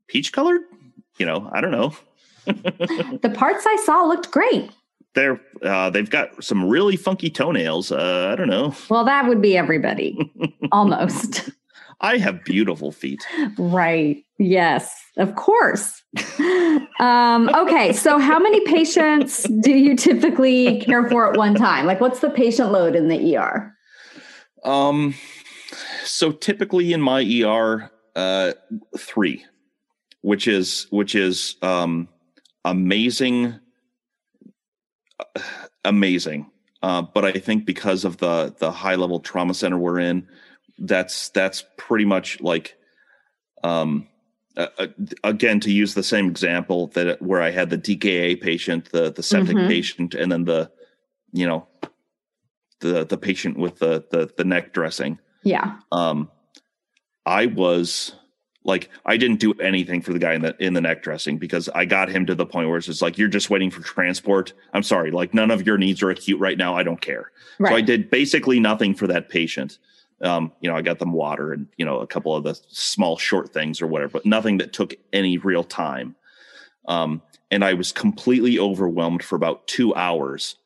peach colored? You know, I don't know. the parts I saw looked great. They're uh, they've got some really funky toenails. Uh, I don't know. Well, that would be everybody, almost. I have beautiful feet. Right. Yes, of course. um, okay. So, how many patients do you typically care for at one time? Like, what's the patient load in the ER? Um, so typically in my ER, uh, three, which is which is um, amazing, amazing. Uh, but I think because of the the high level trauma center we're in, that's that's pretty much like um uh, again to use the same example that where I had the DKA patient, the the septic mm-hmm. patient, and then the you know the the patient with the the, the neck dressing. Yeah. Um, I was like I didn't do anything for the guy in the in the neck dressing because I got him to the point where it's just like you're just waiting for transport. I'm sorry, like none of your needs are acute right now. I don't care. Right. So I did basically nothing for that patient. Um, you know, I got them water and, you know, a couple of the small short things or whatever, but nothing that took any real time. Um, and I was completely overwhelmed for about two hours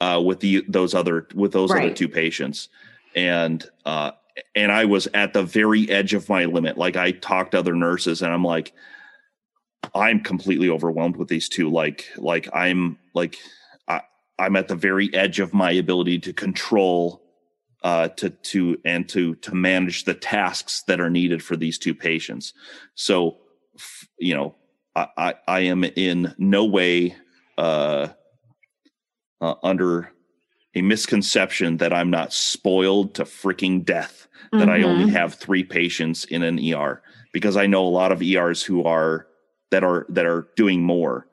uh, with the those other with those right. other two patients, and uh, and I was at the very edge of my limit. Like I talked to other nurses, and I'm like, I'm completely overwhelmed with these two. Like like I'm like I, I'm at the very edge of my ability to control uh, to to and to to manage the tasks that are needed for these two patients. So, you know, I I, I am in no way uh, uh, under a misconception that I'm not spoiled to freaking death that I only Mhm. have three patients in an ER because I know a lot of ERs who are that are that are doing more.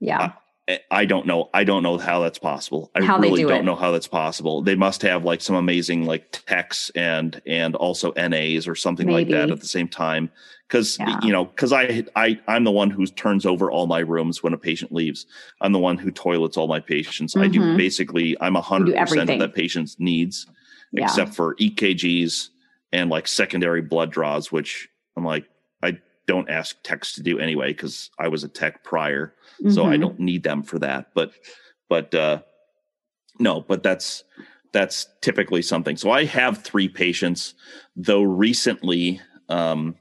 Yeah. I- I don't know. I don't know how that's possible. I How really do don't it. know how that's possible. They must have like some amazing like techs and and also NAs or something like that at the same time. Because Yeah. you know, because I I I'm the one who turns over all my rooms when a patient leaves. I'm the one who toilets all my patients. I do Mhm. basically I'm a hundred percent of that patient's needs, Yeah. except for EKGs and like secondary blood draws, which I'm like I don't ask techs to do anyway because I was a tech prior so I Mhm. don't need them for that. But but uh no, but that's that's typically something. So I have three patients, though recently um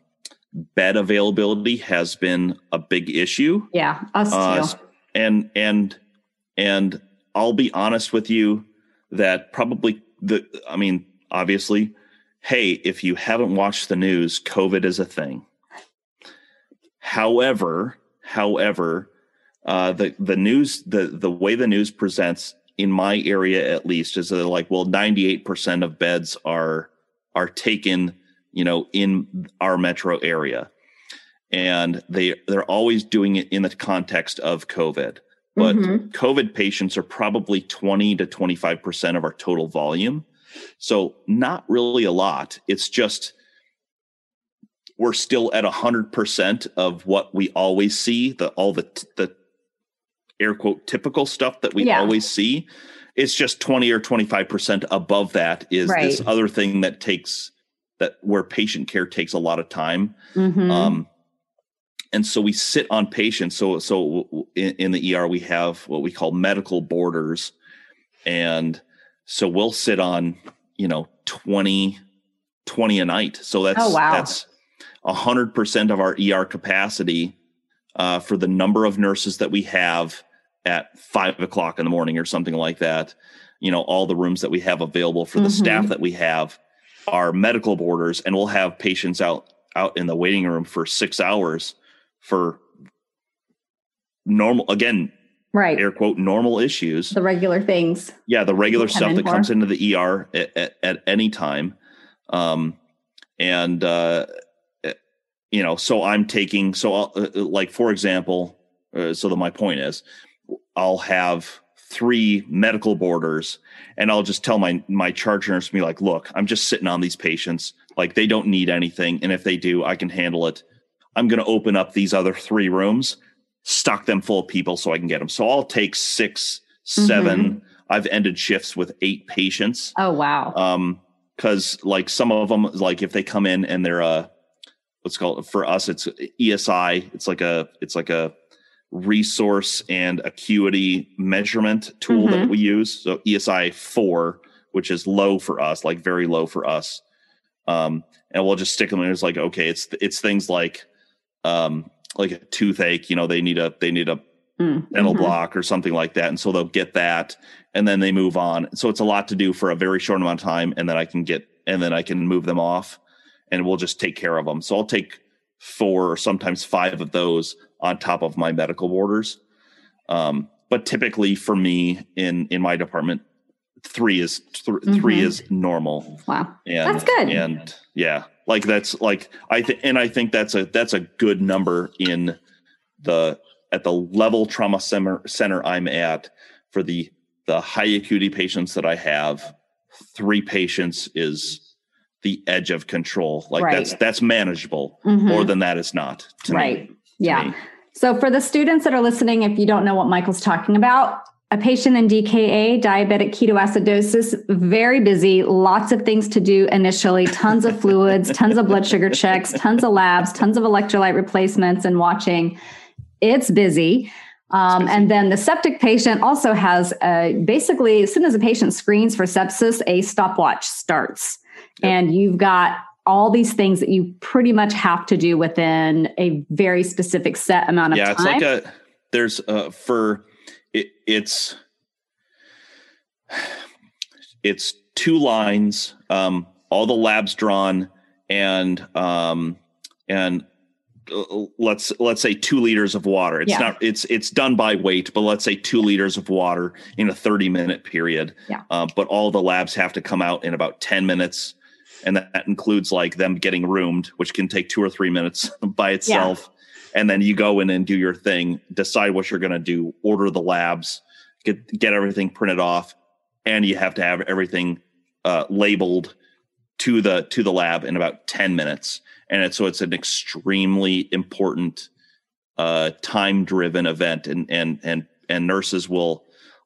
bed availability has been a big issue. Yeah. Us Uh, too. and and and I'll be honest with you that probably the I mean, obviously, hey, if you haven't watched the news, COVID is a thing. However, however, uh, the the news the the way the news presents in my area at least is that like well 98% of beds are are taken you know in our metro area. And they they're always doing it in the context of covid. But Mhm. covid patients are probably 20 to 25% of our total volume. So not really a lot. It's just we're still at 100% of what we always see the all the the air quote typical stuff that we Yeah. always see it's just 20 or 25% above that is this other thing that takes that where patient care takes a lot of time Mhm. um, and so we sit on patients. So, so in, in the ER, we have what we call medical boarders And so we'll sit on, you know, 20, 20 a night. So that's, Oh, wow. that's a hundred percent of our ER capacity, uh, for the number of nurses that we have at five o'clock in the morning or something like that. You know, all the rooms that we have available for the Mhm. staff that we have are medical boarders and we'll have patients out out in the waiting room for six hours for normal again right. air quote normal issues The regular things. yeah the regular stuff that for. comes into the er at, at, at any time um and uh you know so i'm taking so I'll, uh, uh, like for example uh, so that my point is i'll have three medical boarders and i'll just tell my my charge nurse to be like look i'm just sitting on these patients. Like they don't need anything. And if they do i can handle it. I'm going to open up these other three rooms stock them full of people so i can get them so i'll take six 7 i've ended shifts with eight patients. Oh wow. um because like some of them like if they come in and they're uh what's called for us it's esi it's like a it's like a resource and acuity measurement tool that Mhm. we use so esi 4 which is low for us like very low for us um and we'll just stick them in it's like okay it's it's things like um like a toothache you know they need a they need a Mm, dental mhm. block or something like that. And so they'll get that and then they move on. So it's a lot to do for a very short amount of time. And then I can get, and then I can move them off and we'll just take care of them. So I'll take four or sometimes five of those on top of my medical orders. Um, but typically for me in, in my department, three is th- three Mhm. is normal. Wow. And, That's good. And yeah, like that's like I think, and I think that's a that's a good number in the at the level trauma center center I'm at for the the high acuity patients that I have. Three patients is the edge of control. Like Right. that's that's manageable. Mhm. More than that is not. To right. Me, yeah. me. So, for the students that are listening, if you don't know what Michael's talking about, a patient in DKA, diabetic ketoacidosis, very busy, lots of things to do initially, tons of fluids, tons of blood sugar checks, tons of labs, tons of electrolyte replacements, and watching. It's busy. Um, and then the septic patient also has uh, basically, as soon as a patient screens for sepsis, a stopwatch starts. Yep. And you've got all these things that you pretty much have to do within a very specific set amount of yeah, time. Yeah, it's like a there's uh for it, it's it's two lines, um, all the labs drawn, and um, and uh, let's let's say two liters of water. It's Yeah. not it's it's done by weight, but let's say two liters of water in a thirty minute period. Yeah. Uh, but all the labs have to come out in about ten minutes, and that includes like them getting roomed, which can take two or three minutes by itself. And then you go in and do your thing, decide what you're going to do, order the labs, get get everything printed off, and you have to have everything uh, labeled to the to the lab in about 10 minutes and it's, so it's an extremely important uh, time driven event and and and and nurses will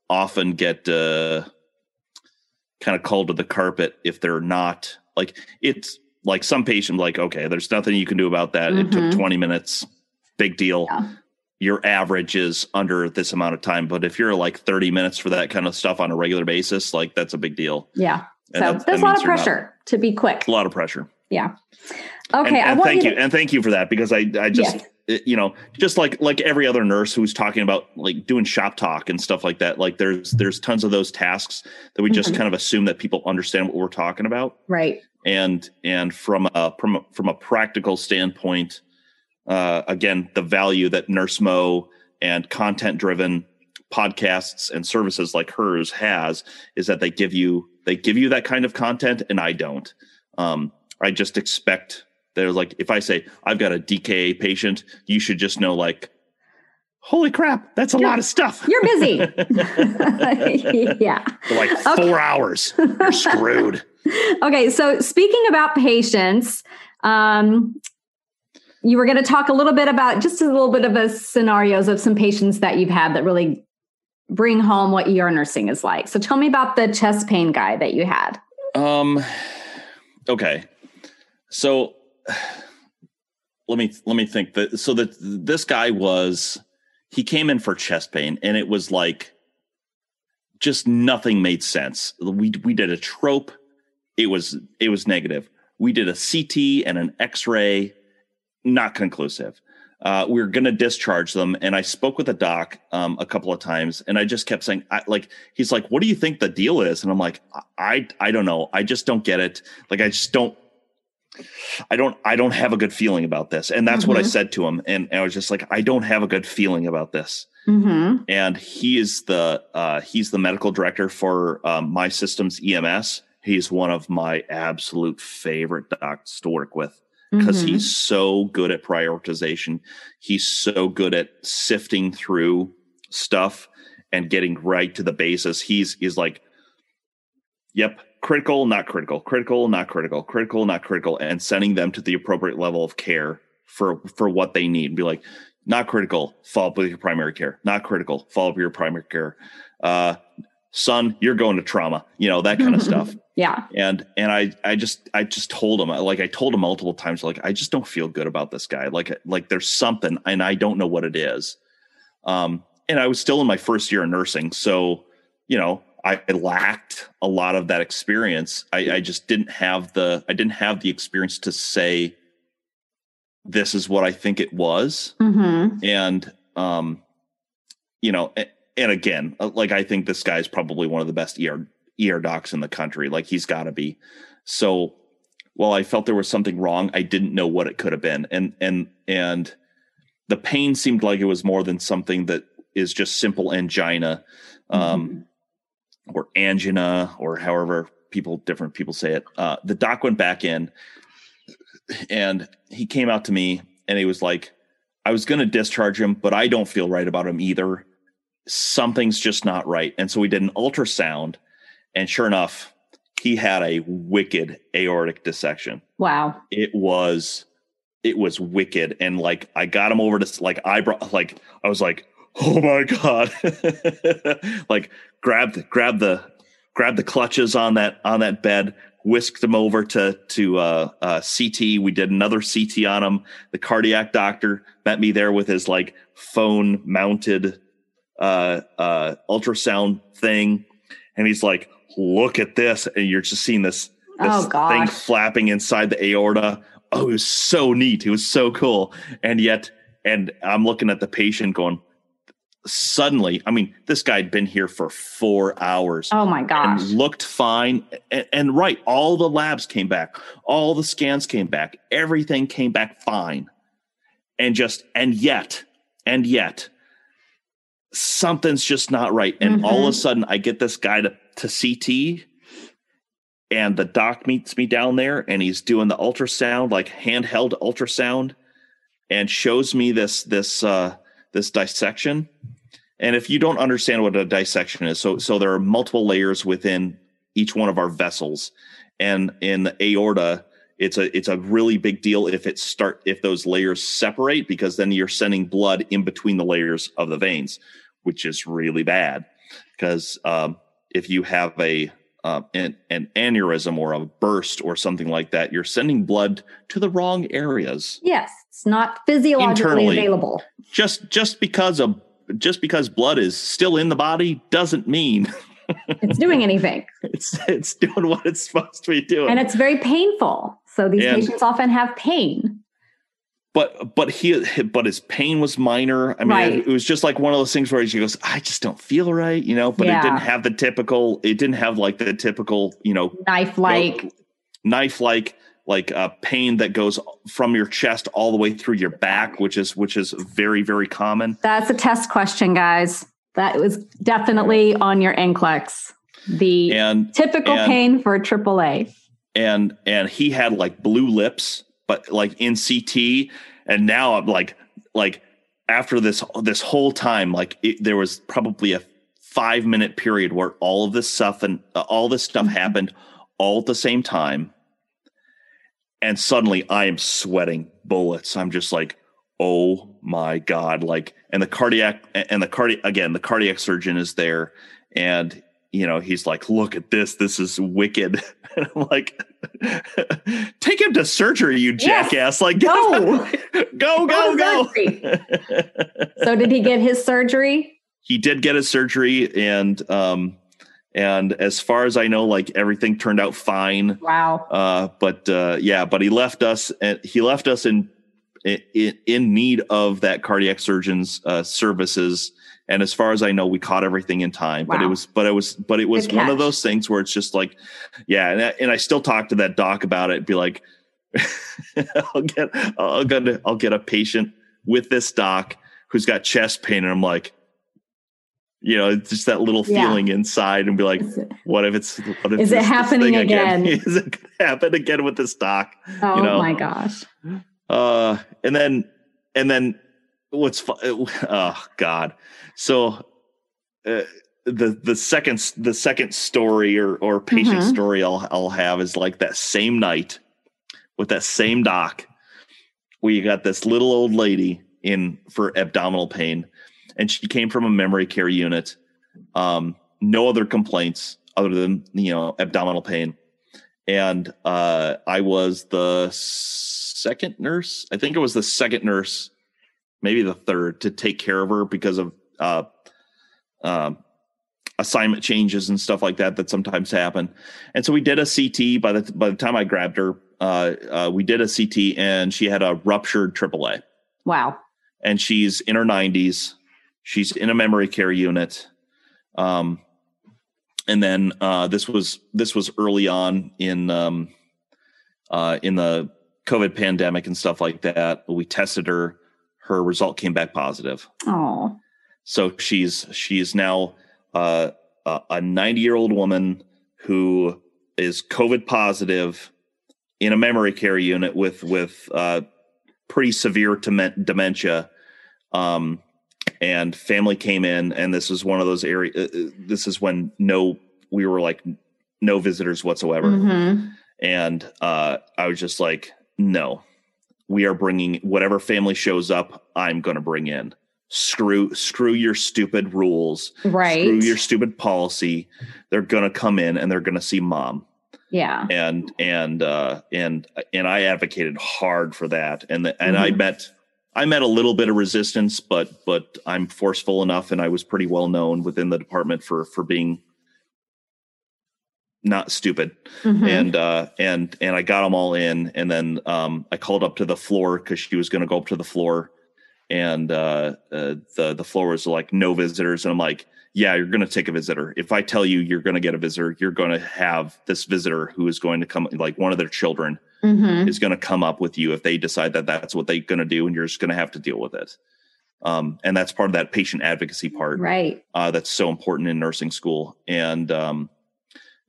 often get uh, kind of called to the carpet if they're not like it's like some patient like okay there's nothing you can do about that it took Mhm. 20 minutes big deal Yeah. your average is under this amount of time but if you're like 30 minutes for that kind of stuff on a regular basis like that's a big deal Yeah. And so there's a lot of you're not- pressure to be quick. a lot of pressure Yeah. Okay. and, I and want thank you to, and thank you for that because I I just it- you know just like like every other nurse who's talking about like doing shop talk and stuff like that like there's there's tons of those tasks that we just Mhm. kind of assume that people understand what we're talking about right. and and from a from a, from a practical standpoint uh again the value that nurse mo and content driven podcasts and services like hers has is that they give you they give you that kind of content and i don't um i just expect they're like if i say i've got a dka patient you should just know like holy crap that's a You're- lot of stuff You're busy. yeah. For like Okay. four hours you're screwed Okay. So speaking about patients, um, you were going to talk a little bit about just a little bit of a scenarios of some patients that you've had that really bring home what ER nursing is like. So tell me about the chest pain guy that you had. Um. Okay. So let me let me think. That so that this guy was he came in for chest pain, and it was like just nothing made sense. We we did a trop. It was it was negative. We did a CT and an X-ray, not conclusive. Uh, we were going to discharge them, and I spoke with a doc um, a couple of times, and I just kept saying, I, like, he's like, "What do you think the deal is?" And I'm like, "I, I don't know. I just don't get it. Like, I just don't, I don't, I don't have a good feeling about this." And that's what I Mhm. said to him, and, and I was just like, "I don't have a good feeling about this." Mm-hmm. and he is the uh, he's the medical director for um, my systems EMS. He's one of my absolute favorite docs to work with because Mm-hmm. he's so good at prioritization. He's so good at sifting through stuff and getting right to the basis. He's he's like, yep, critical, not critical, critical, not critical, critical, not critical, and sending them to the appropriate level of care for for what they need. Be like, not critical, follow up with your primary care. Not critical, follow up with your primary care. Uh, son, you're going to trauma. You know that kind of stuff Yeah. and and i i just i just told him like i told him multiple times like i just don't feel good about this guy like like there's something and i don't know what it is um and i was still in my first year of nursing so you know i lacked a lot of that experience. I i just didn't have the i didn't have the experience to say this is what i think it was. Mm-hmm. and um you know and again uh, like i think this guy's probably one of the best er er docs in the country. Like he's got to be. So while i felt there was something wrong i didn't know what it could have been. And and and the pain seemed like it was more than something that is just simple angina um or angina or however people different people say it uh the doc went back in and he came out to me and he was like I was going to discharge him, but I don't feel right about him either. Something's just not right. And so we did an ultrasound, and sure enough, he had a wicked aortic dissection. Wow. It was, it was wicked. And like, I got him over to like I brought like I was like, oh my god, like grab the grab the, grab the clutches on that on that bed, whisked him over to to uh, uh, CT. We did another CT on him. The cardiac doctor met me there with his like phone mounted uh, uh, ultrasound thing, and he's like, "Look at this!" And you're just seeing this this Oh, thing flapping inside the aorta. Oh, it was so neat. It was so cool. And yet, and I'm looking at the patient going, suddenly, I mean, this guy had been here for four hours Oh my gosh. looked fine. And, and right, all the labs came back, all the scans came back, everything came back fine. and just and yet and yet something's just not right and mm-hmm. all of a mm-hmm. sudden i get this guy to, to ct and the doc meets me down there and he's doing the ultrasound like handheld ultrasound and shows me this this uh this dissection and if you don't understand what a dissection is so so there are multiple layers within each one of our vessels and in the aorta it's a it's a really big deal if it start if those layers separate because then you're sending blood in between the layers of the veins which is really bad because um, if you have a uh, an, an aneurysm or a burst or something like that, you're sending blood to the wrong areas. Yes, it's not physiologically Internally, available. Just just because of just because blood is still in the body doesn't mean it's doing anything. It's it's doing what it's supposed to be doing, and it's very painful. So these and, patients often have pain but but he but his pain was minor. I mean, right. it, it, was just like one of those things where he goes, "I just don't feel right," you know. But yeah. it didn't have the typical. It didn't have like the typical, you know, knife like, knife like like a uh, pain that goes from your chest all the way through your back, which is which is very very common. That's a test question, guys. That was definitely on your NCLEX. The and, typical and, pain for AAA. And and he had like blue lips but like in CT. And now I'm like, like after this this whole time, like it, there was probably a five minute period where all of this stuff and uh, all this stuff mm-hmm. happened all at the same time. And suddenly I am sweating bullets. I'm just like, oh my God. Like, and the cardiac and the cardiac again, the cardiac surgeon is there and you know, he's like, look at this. This is wicked. And I'm like, take him to surgery, you jackass. Yes. Like, go, go, go, go. so did he get his surgery? He did get his surgery. And, um, and as far as I know, like everything turned out fine. Wow. Uh, but, uh, yeah, but he left us and he left us in, in, in need of that cardiac surgeon's, uh, services and as far as I know, we caught everything in time. Wow. But it was, but it was, but it was one of those things where it's just like, yeah. And I, and I still talk to that doc about it. Be like, I'll get, I'll get, I'll get a patient with this doc who's got chest pain, and I'm like, you know, it's just that little feeling yeah. inside, and be like, what if it's, what if is this, it happening again? again? is it going to happen again with this doc? Oh you know? my gosh. Uh, and then, and then what's fu- oh god so uh, the the second the second story or or patient mm-hmm. story I'll I'll have is like that same night with that same doc where you got this little old lady in for abdominal pain and she came from a memory care unit um no other complaints other than you know abdominal pain and uh I was the second nurse I think it was the second nurse maybe the third to take care of her because of uh, uh, assignment changes and stuff like that that sometimes happen. And so we did a CT. By the by the time I grabbed her, uh, uh, we did a CT, and she had a ruptured AAA. Wow. And she's in her 90s. She's in a memory care unit. Um, and then uh, this was this was early on in um, uh, in the COVID pandemic and stuff like that. We tested her her result came back positive. Oh. So she's she's now uh, a 90 year old woman who is COVID positive in a memory care unit with with uh, pretty severe dementia. Um, and family came in, and this was one of those areas. Uh, uh, this is when no, we were like no visitors whatsoever, mm-hmm. and uh, I was just like, no, we are bringing whatever family shows up i'm going to bring in. Screw screw your stupid rules. Right. Screw your stupid policy. They're going to come in and they're going to see mom. Yeah. And and uh and and i advocated hard for that. And the, and mm-hmm. i met i met a little bit of resistance but but i'm forceful enough and i was pretty well known within the department for for being not stupid mm-hmm. and uh and and i got them all in and then um i called up to the floor because she was going to go up to the floor and uh, uh the the floor was like no visitors and i'm like yeah, you're going to take a visitor. If I tell you you're going to get a visitor, you're going to have this visitor who is going to come, like one of their children Mm-hmm. is going to come up with you if they decide that that's what they're going to do, and you're just going to have to deal with it. Um, and that's part of that patient advocacy part Right. uh, that's so important in nursing school. And um,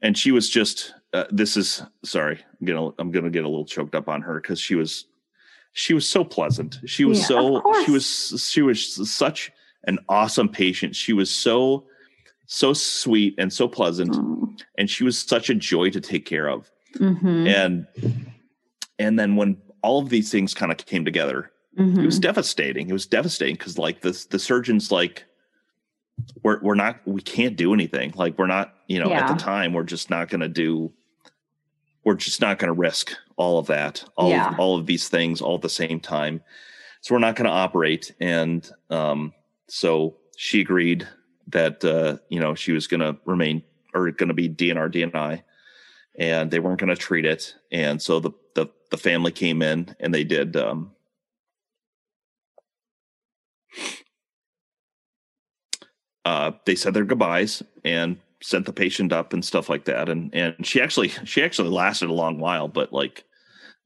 and she was just uh, this is sorry, I'm gonna I'm gonna get a little choked up on her because she was she was so pleasant. She was Yeah, so she was she was such an awesome patient. She was so so sweet and so pleasant, and she was such a joy to take care of. Mm-hmm. And and then when all of these things kind of came together, Mm-hmm. it was devastating. It was devastating because like the the surgeons like we're we're not we can't do anything. Like we're not you know at the time we're just not going to do. We're just not going to risk all of that, all Yeah. of, all of these things all at the same time. So we're not going to operate. And um, so she agreed that uh, you know she was going to remain or going to be DNR DNI, and they weren't going to treat it. And so the the the family came in and they did. Um, uh, they said their goodbyes and sent the patient up and stuff like that. And and she actually she actually lasted a long while, but like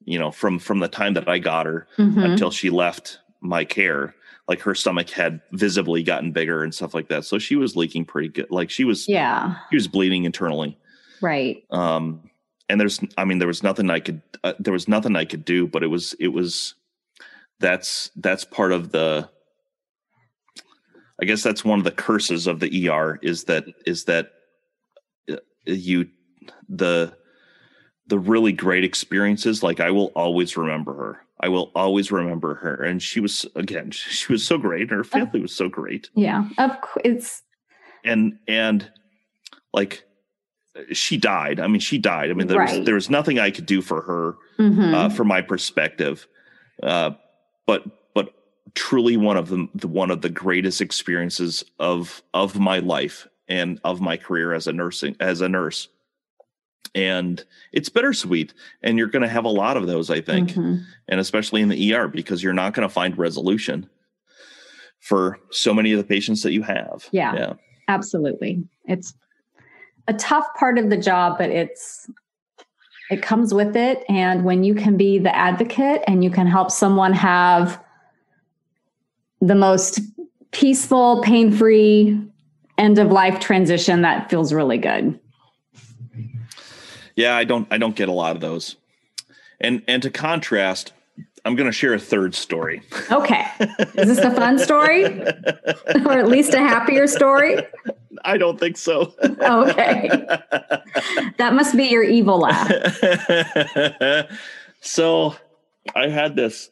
you know from from the time that I got her Mhm. until she left my care, like her stomach had visibly gotten bigger and stuff like that. So she was leaking pretty good. Like she was Yeah. she was bleeding internally. Right. Um, and there's I mean there was nothing I could uh, there was nothing I could do, but it was it was that's that's part of the I guess that's one of the curses of the ER is that is that uh, you the the really great experiences like I will always remember her. I will always remember her and she was again she was so great and her family was so great Yeah. Of course. It's and and like she died. I mean she died. I mean there was there was nothing I could do for her mhm. uh, from my perspective. Uh, but but truly one of the, the one of the greatest experiences of of my life and of my career as a nursing as a nurse. And it's bittersweet, and you're going to have a lot of those, I think, Mhm. and especially in the ER because you're not going to find resolution for so many of the patients that you have. Yeah. yeah, Absolutely. It's a tough part of the job, but it's it comes with it and when you can be the advocate and you can help someone have the most peaceful, pain-free end of life transition that feels really good. Yeah. I don't I don't get a lot of those, and and to contrast, I'm going to share a third story. Okay. Is this a fun story? or at least a happier story? I don't think so. Okay. That must be your evil laugh. so I had this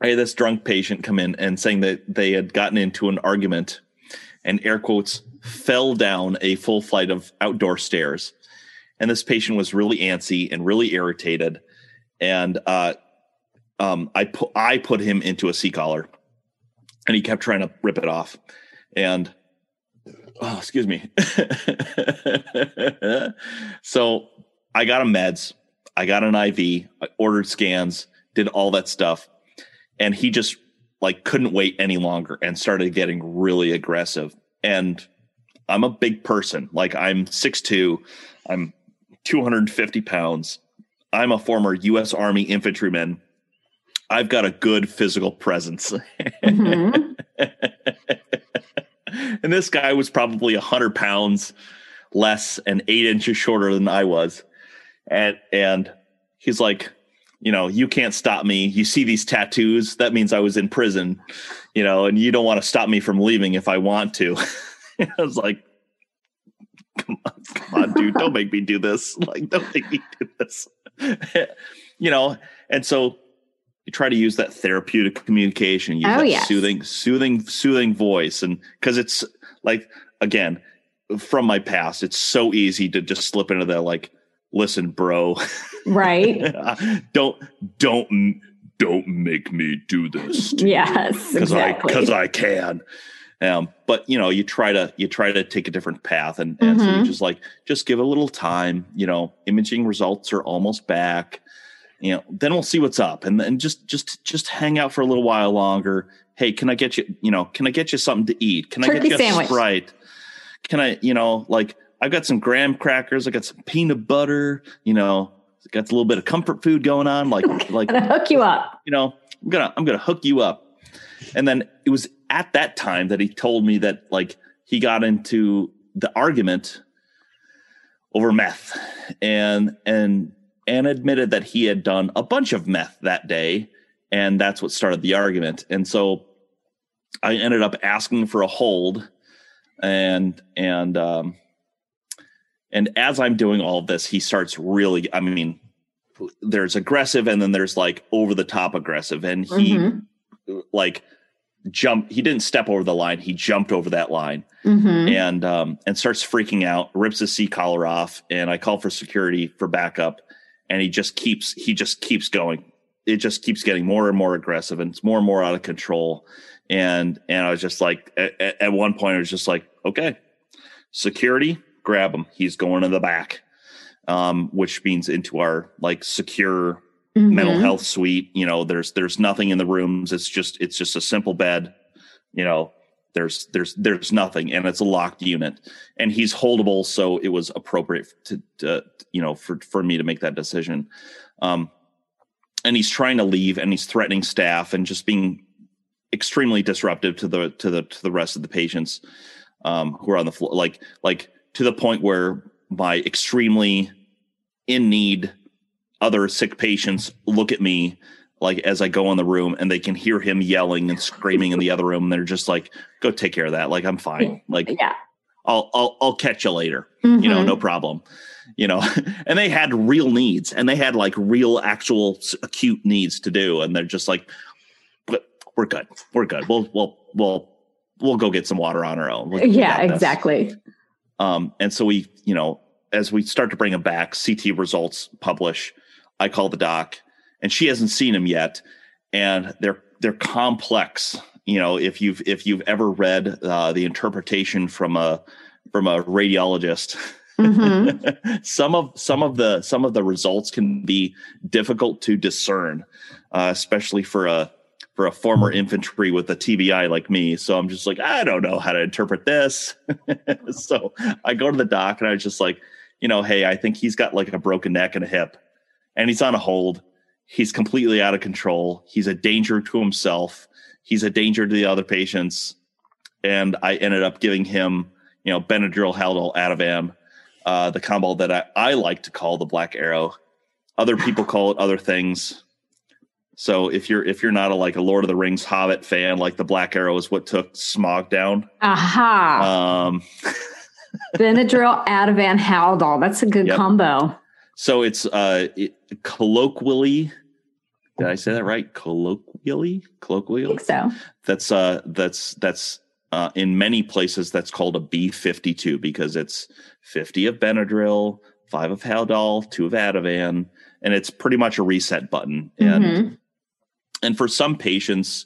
I had this drunk patient come in and saying that they had gotten into an argument and air quotes fell down a full flight of outdoor stairs. And this patient was really antsy and really irritated. And uh um I put I put him into a C collar and he kept trying to rip it off. And oh, excuse me. so I got him meds. I got an IV. I ordered scans. Did all that stuff, and he just like couldn't wait any longer and started getting really aggressive. And I'm a big person. Like I'm 6'2", I'm 250 pounds. I'm a former U.S. Army infantryman. I've got a good physical presence. Mhm. and this guy was probably a hundred pounds less and eight inches shorter than I was. And and he's like, you know, you can't stop me. You see these tattoos, that means I was in prison, you know, and you don't want to stop me from leaving if I want to. I was like, come on, come on, dude, don't make me do this. Like, don't make me do this. you know, and so you try to use that therapeutic communication, use Oh, that yes. soothing, soothing, soothing voice. And because it's like, again, from my past, it's so easy to just slip into that, like, listen, bro, Right. don't, don't, don't make me do this Yes. because Exactly. I because I can. Um, but you know, you try to you try to take a different path, and, and so you Mhm. just like just give it a little time. You know, imaging results are almost back. You know, then we'll see what's up, and then just just just hang out for a little while longer. Hey, can I get you? You know, can I get you something to eat? Can I get you sandwich. a sprite? can I, you know, like I've got some graham crackers, I got some peanut butter, you know, got a little bit of comfort food going on, like like hook you up. You know, I'm gonna I'm gonna hook you up. And then it was at that time that he told me that like he got into the argument over meth. And and and admitted that he had done a bunch of meth that day and that's what started the argument. And so i ended up asking for a hold and and um and as i'm doing all this he starts really i mean there's aggressive and then there's like over the top aggressive. And he mm-hmm. like jumped he didn't step over the line he jumped over that line. Mm-hmm. and um and starts freaking out rips his C collar off and i call for security for backup and he just keeps he just keeps going. It just keeps getting more and more aggressive and it's more and more out of control. And and i was just like at, at one point i was just like okay security grab him. He's going in the back um which means into our like secure mm-hmm. mental health suite you know there's there's nothing in the rooms. It's just it's just a simple bed you know there's there's there's nothing and it's a locked unit. And he's holdable so it was appropriate to, to you know for for me to make that decision. Um and he's trying to leave and he's threatening staff and just being extremely disruptive to the to the to the rest of the patients um who are on the floor like like to the point where my extremely in need other sick patients look at me like as I go in the room and they can hear him yelling and screaming in the other room. And they're just like, go take care of that. Like, I'm fine. Like, yeah, I'll, I'll, I'll catch you later, mm-hmm. you know, no mm-hmm. problem, you know, and they had real needs and they had like real actual acute needs to do. And they're just like, but we're good. We're good. We'll, we'll, we'll, we'll go get some water on our own. we yeah, exactly. Um, and so we, you know, as we start to bring them back, CT results publish, I call the doc and she hasn't seen them yet, and they're they're complex. You know, if you've if you've ever read uh, the interpretation from a from a radiologist, mm-hmm. some of some of the some of the results can be difficult to discern, uh, especially for a for a former infantry with a TBI like me. So I'm just like, I don't know how to interpret this. so I go to the doc and I was just like, you know, hey, I think he's got like a broken neck and a hip, and he's on a hold. He's completely out of control. He's a danger to himself. He's a danger to the other patients. And I ended up giving him, you know, Benadryl, Haldol, Ativan, uh, the combo that I, I like to call the Black Arrow. Other people call it other things. So if you're if you're not a like a Lord of the Rings Hobbit fan, like the Black Arrow is what took Smaug down. Aha. Um, Benadryl, Ativan, Haldol. That's a good yep. combo. So it's uh, it, colloquially did I say that right? Colloquially, colloquially. I think so. That's uh, that's that's uh, in many places that's called a B fifty two because it's fifty of Benadryl, five of Haldol, two of Ativan, and it's pretty much a reset button. And mm-hmm. and for some patients,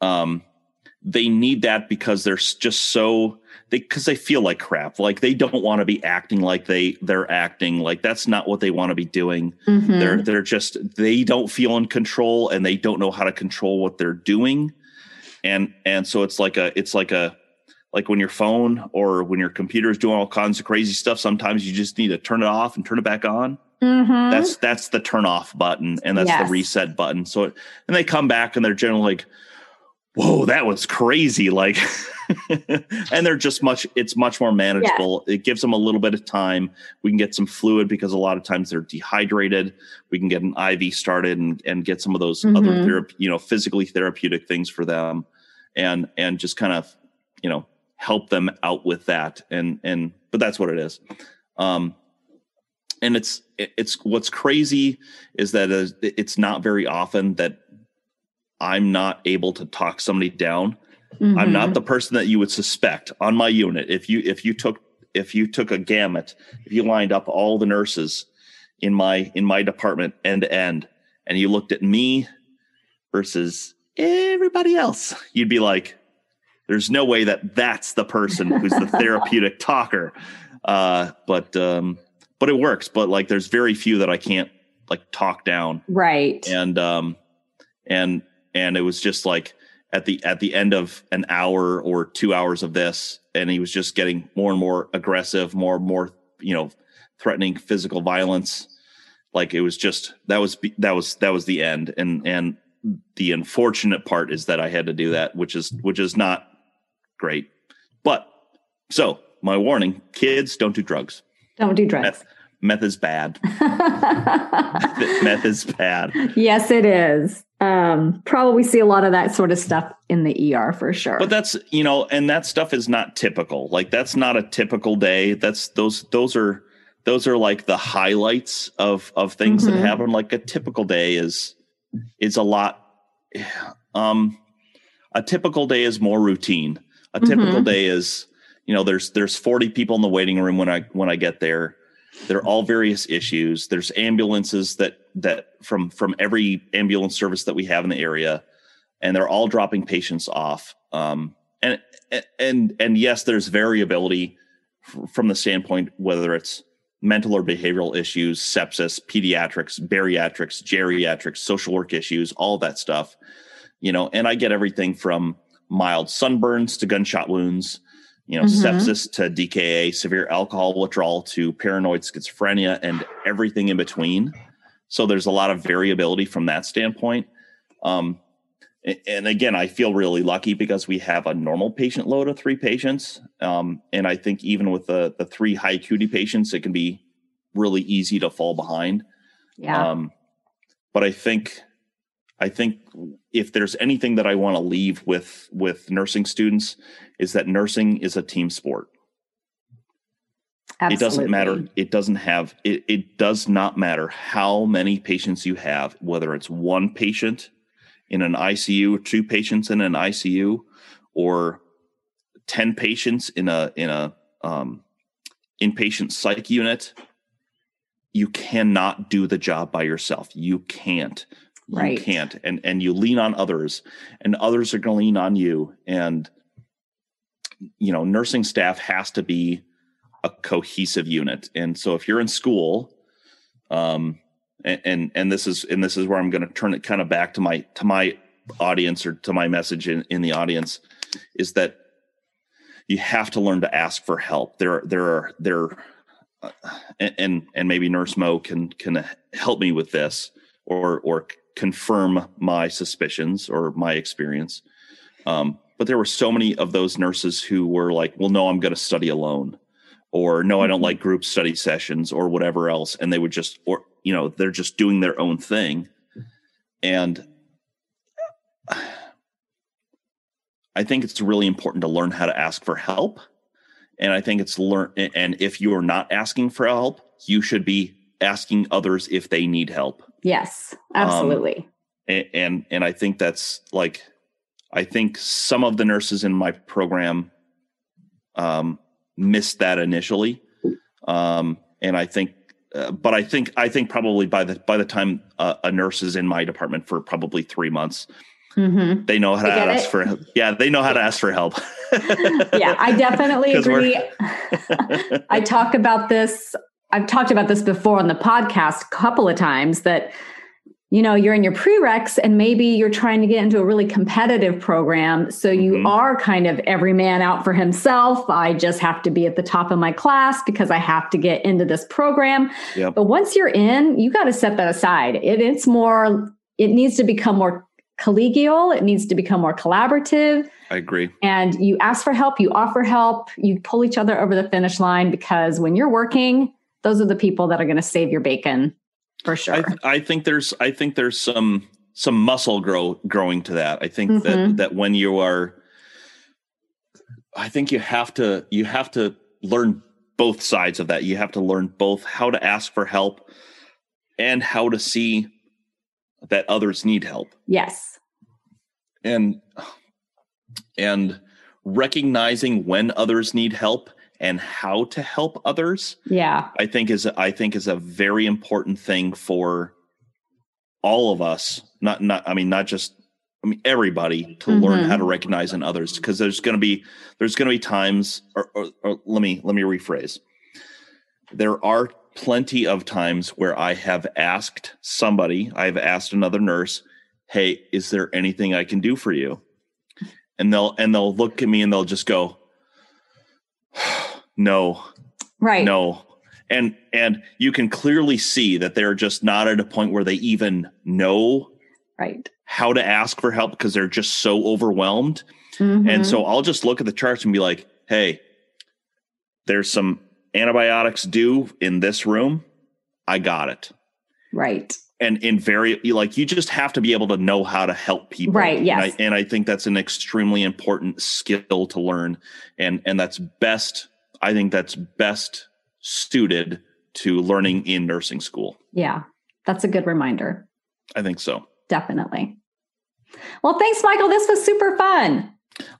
um, they need that because they're just so they because they feel like crap like they don't want to be acting like they they're acting like that's not what they want to be doing mm-hmm. they're they're just they don't feel in control and they don't know how to control what they're doing and and so it's like a it's like a like when your phone or when your computer is doing all kinds of crazy stuff sometimes you just need to turn it off and turn it back on mm-hmm. that's that's the turn off button and that's yes. the reset button so it, and they come back and they're generally like whoa, that was crazy. Like, and they're just much, it's much more manageable. Yeah. It gives them a little bit of time. We can get some fluid because a lot of times they're dehydrated. We can get an IV started and, and get some of those mm-hmm. other, therapy, you know, physically therapeutic things for them and, and just kind of, you know, help them out with that. And, and, but that's what it is. Um, and it's, it's what's crazy is that it's not very often that I'm not able to talk somebody down. Mm-hmm. I'm not mm-hmm. the person that you would suspect on my unit. If you if you took if you took a gamut, if you lined up all the nurses in my in my department end to end, and you looked at me versus everybody else, you'd be like, "There's no way that that's the person who's the therapeutic talker." Uh, but um, but it works. But like, there's very few that I can't like talk down, right? And um, and and it was just like at the at the end of an hour or two hours of this, and he was just getting more and more aggressive, more and more you know threatening physical violence. Like it was just that was that was that was the end, and and the unfortunate part is that I had to do that, which is which is not great. But so my warning: kids, don't do drugs. Don't do drugs. Meth, meth is bad. meth, meth is bad. Yes, it is. Um, probably see a lot of that sort of stuff in the ER for sure. But that's you know, and that stuff is not typical. Like that's not a typical day. That's those those are those are like the highlights of of things mm-hmm. that happen. Like a typical day is is a lot. Um, a typical day is more routine. A typical mm-hmm. day is you know there's there's 40 people in the waiting room when I when I get there they're all various issues. There's ambulances that that from from every ambulance service that we have in the area, and they're all dropping patients off. Um, and and and yes, there's variability from the standpoint whether it's mental or behavioral issues, sepsis, pediatrics, bariatrics, geriatrics, social work issues, all that stuff. You know, and I get everything from mild sunburns to gunshot wounds you know, mm-hmm. sepsis to DKA, severe alcohol withdrawal to paranoid schizophrenia, and everything in between. So there's a lot of variability from that standpoint. Um, and again, I feel really lucky because we have a normal patient load of three patients. Um, and I think even with the, the three high acuity patients, it can be really easy to fall behind. Yeah. Um, but I think I think if there's anything that I want to leave with with nursing students is that nursing is a team sport. Absolutely. It doesn't matter. It doesn't have it, it does not matter how many patients you have, whether it's one patient in an ICU, two patients in an ICU, or 10 patients in a in a um, inpatient psych unit you cannot do the job by yourself you can't right. you can't and and you lean on others and others are going to lean on you and you know nursing staff has to be a cohesive unit. And so if you're in school um and and, and this is and this is where i'm going to turn it kind of back to my to my audience or to my message in, in the audience is that you have to learn to ask for help. There there are there uh, and and maybe nurse mo can can help me with this or or confirm my suspicions or my experience. Um, but there were so many of those nurses who were like, well, no, I'm going to study alone, or no, I don't mm-hmm. like group study sessions, or whatever else. And they would just, or, you know, they're just doing their own thing. And I think it's really important to learn how to ask for help. And I think it's learn, and if you're not asking for help, you should be asking others if they need help. Yes, absolutely. Um, and, and and I think that's like I think some of the nurses in my program um, missed that initially, um, and I think, uh, but I think I think probably by the by the time uh, a nurse is in my department for probably three months, mm-hmm. they know how to ask it? for yeah they know how to ask for help. yeah, I definitely agree. I talk about this I've talked about this before on the podcast a couple of times that you know you're in your prereqs and maybe you're trying to get into a really competitive program. So you mm-hmm. are kind of every man out for himself. I just have to be at the top of my class because i have to get into this program. Yep. but once you're in you got to set that aside. It, it's more it needs to become more collegial. It needs to become more collaborative. I agree. And you ask for help you offer help you pull each other over the finish line because when you're working those are the people that are going to save your bacon for sure. I, th- I, think there's I think there's some some muscle grow growing to that. I think mm-hmm. that that when you are I think you have to you have to learn both sides of that. You have to learn both how to ask for help and how to see that others need help. Yes. And and recognizing when others need help and how to help others yeah. I think is i think is a very important thing for all of us not not i mean not just i mean everybody to mm-hmm. learn how to recognize in others because there's going to be there's going to be times or, or, or let me let me rephrase. There are plenty of times where i have asked somebody i've asked another nurse hey is there anything i can do for you? And they'll and they'll look at me and they'll just go, no, right, no, and and you can clearly see that they're just not at a point where they even know right how to ask for help because they're just so overwhelmed. Mm-hmm. And so I'll just look at the charts and be like, hey, there's some antibiotics due in this room. I got it. Right. And in very like you just have to be able to know how to help people. Right. Yes. And I, and I think that's an extremely important skill to learn. And and that's best, I think that's best suited to learning in nursing school. Yeah. That's a good reminder. I think so. Definitely. Well, thanks, Michael. This was super fun.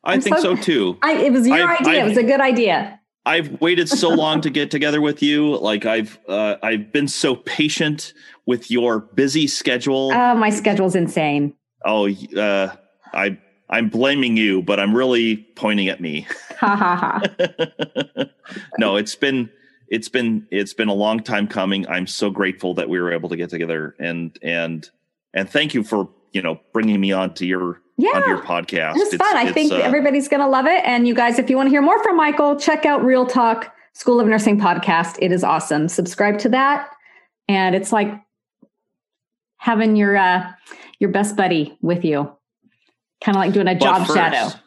I I'm think so, so too. I, it was your I've, idea. I've, it was a good idea. I've waited so long to get together with you. Like I've uh, I've been so patient with your busy schedule. Oh, my schedule's insane. Oh, uh, I I'm blaming you, but I'm really pointing at me. Ha ha ha. no, it's been it's been it's been a long time coming. I'm so grateful that we were able to get together and and and thank you for you know bringing me on to your yeah. onto your podcast. It's, it's fun. I think uh, everybody's going to love it. And you guys, if you want to hear more from Michael, check out Real Talk School of Nursing podcast. It is awesome. Subscribe to that, and it's like having your uh, your best buddy with you, kind of like doing a job first, shadow.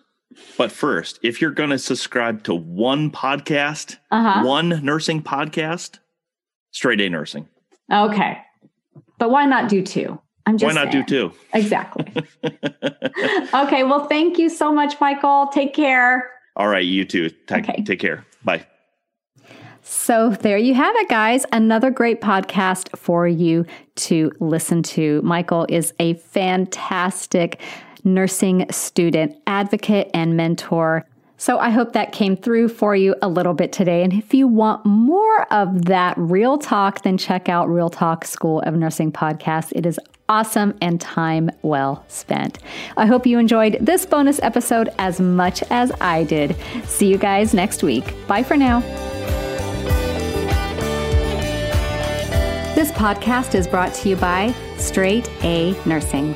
But first, if you're going to subscribe to one podcast, uh-huh. one nursing podcast, Straight A Nursing. Okay, but why not do two? I'm just why not saying. do two? Exactly. okay. Well, thank you so much, Michael. Take care. All right. You too. Take, okay. take care. Bye. So, there you have it, guys. Another great podcast for you to listen to. Michael is a fantastic nursing student advocate and mentor. So I hope that came through for you a little bit today. And if you want more of that real talk, then check out Real Talk School of Nursing podcast. It is awesome and time well spent. I hope you enjoyed this bonus episode as much as I did. See you guys next week. Bye for now. This podcast is brought to you by Straight A Nursing.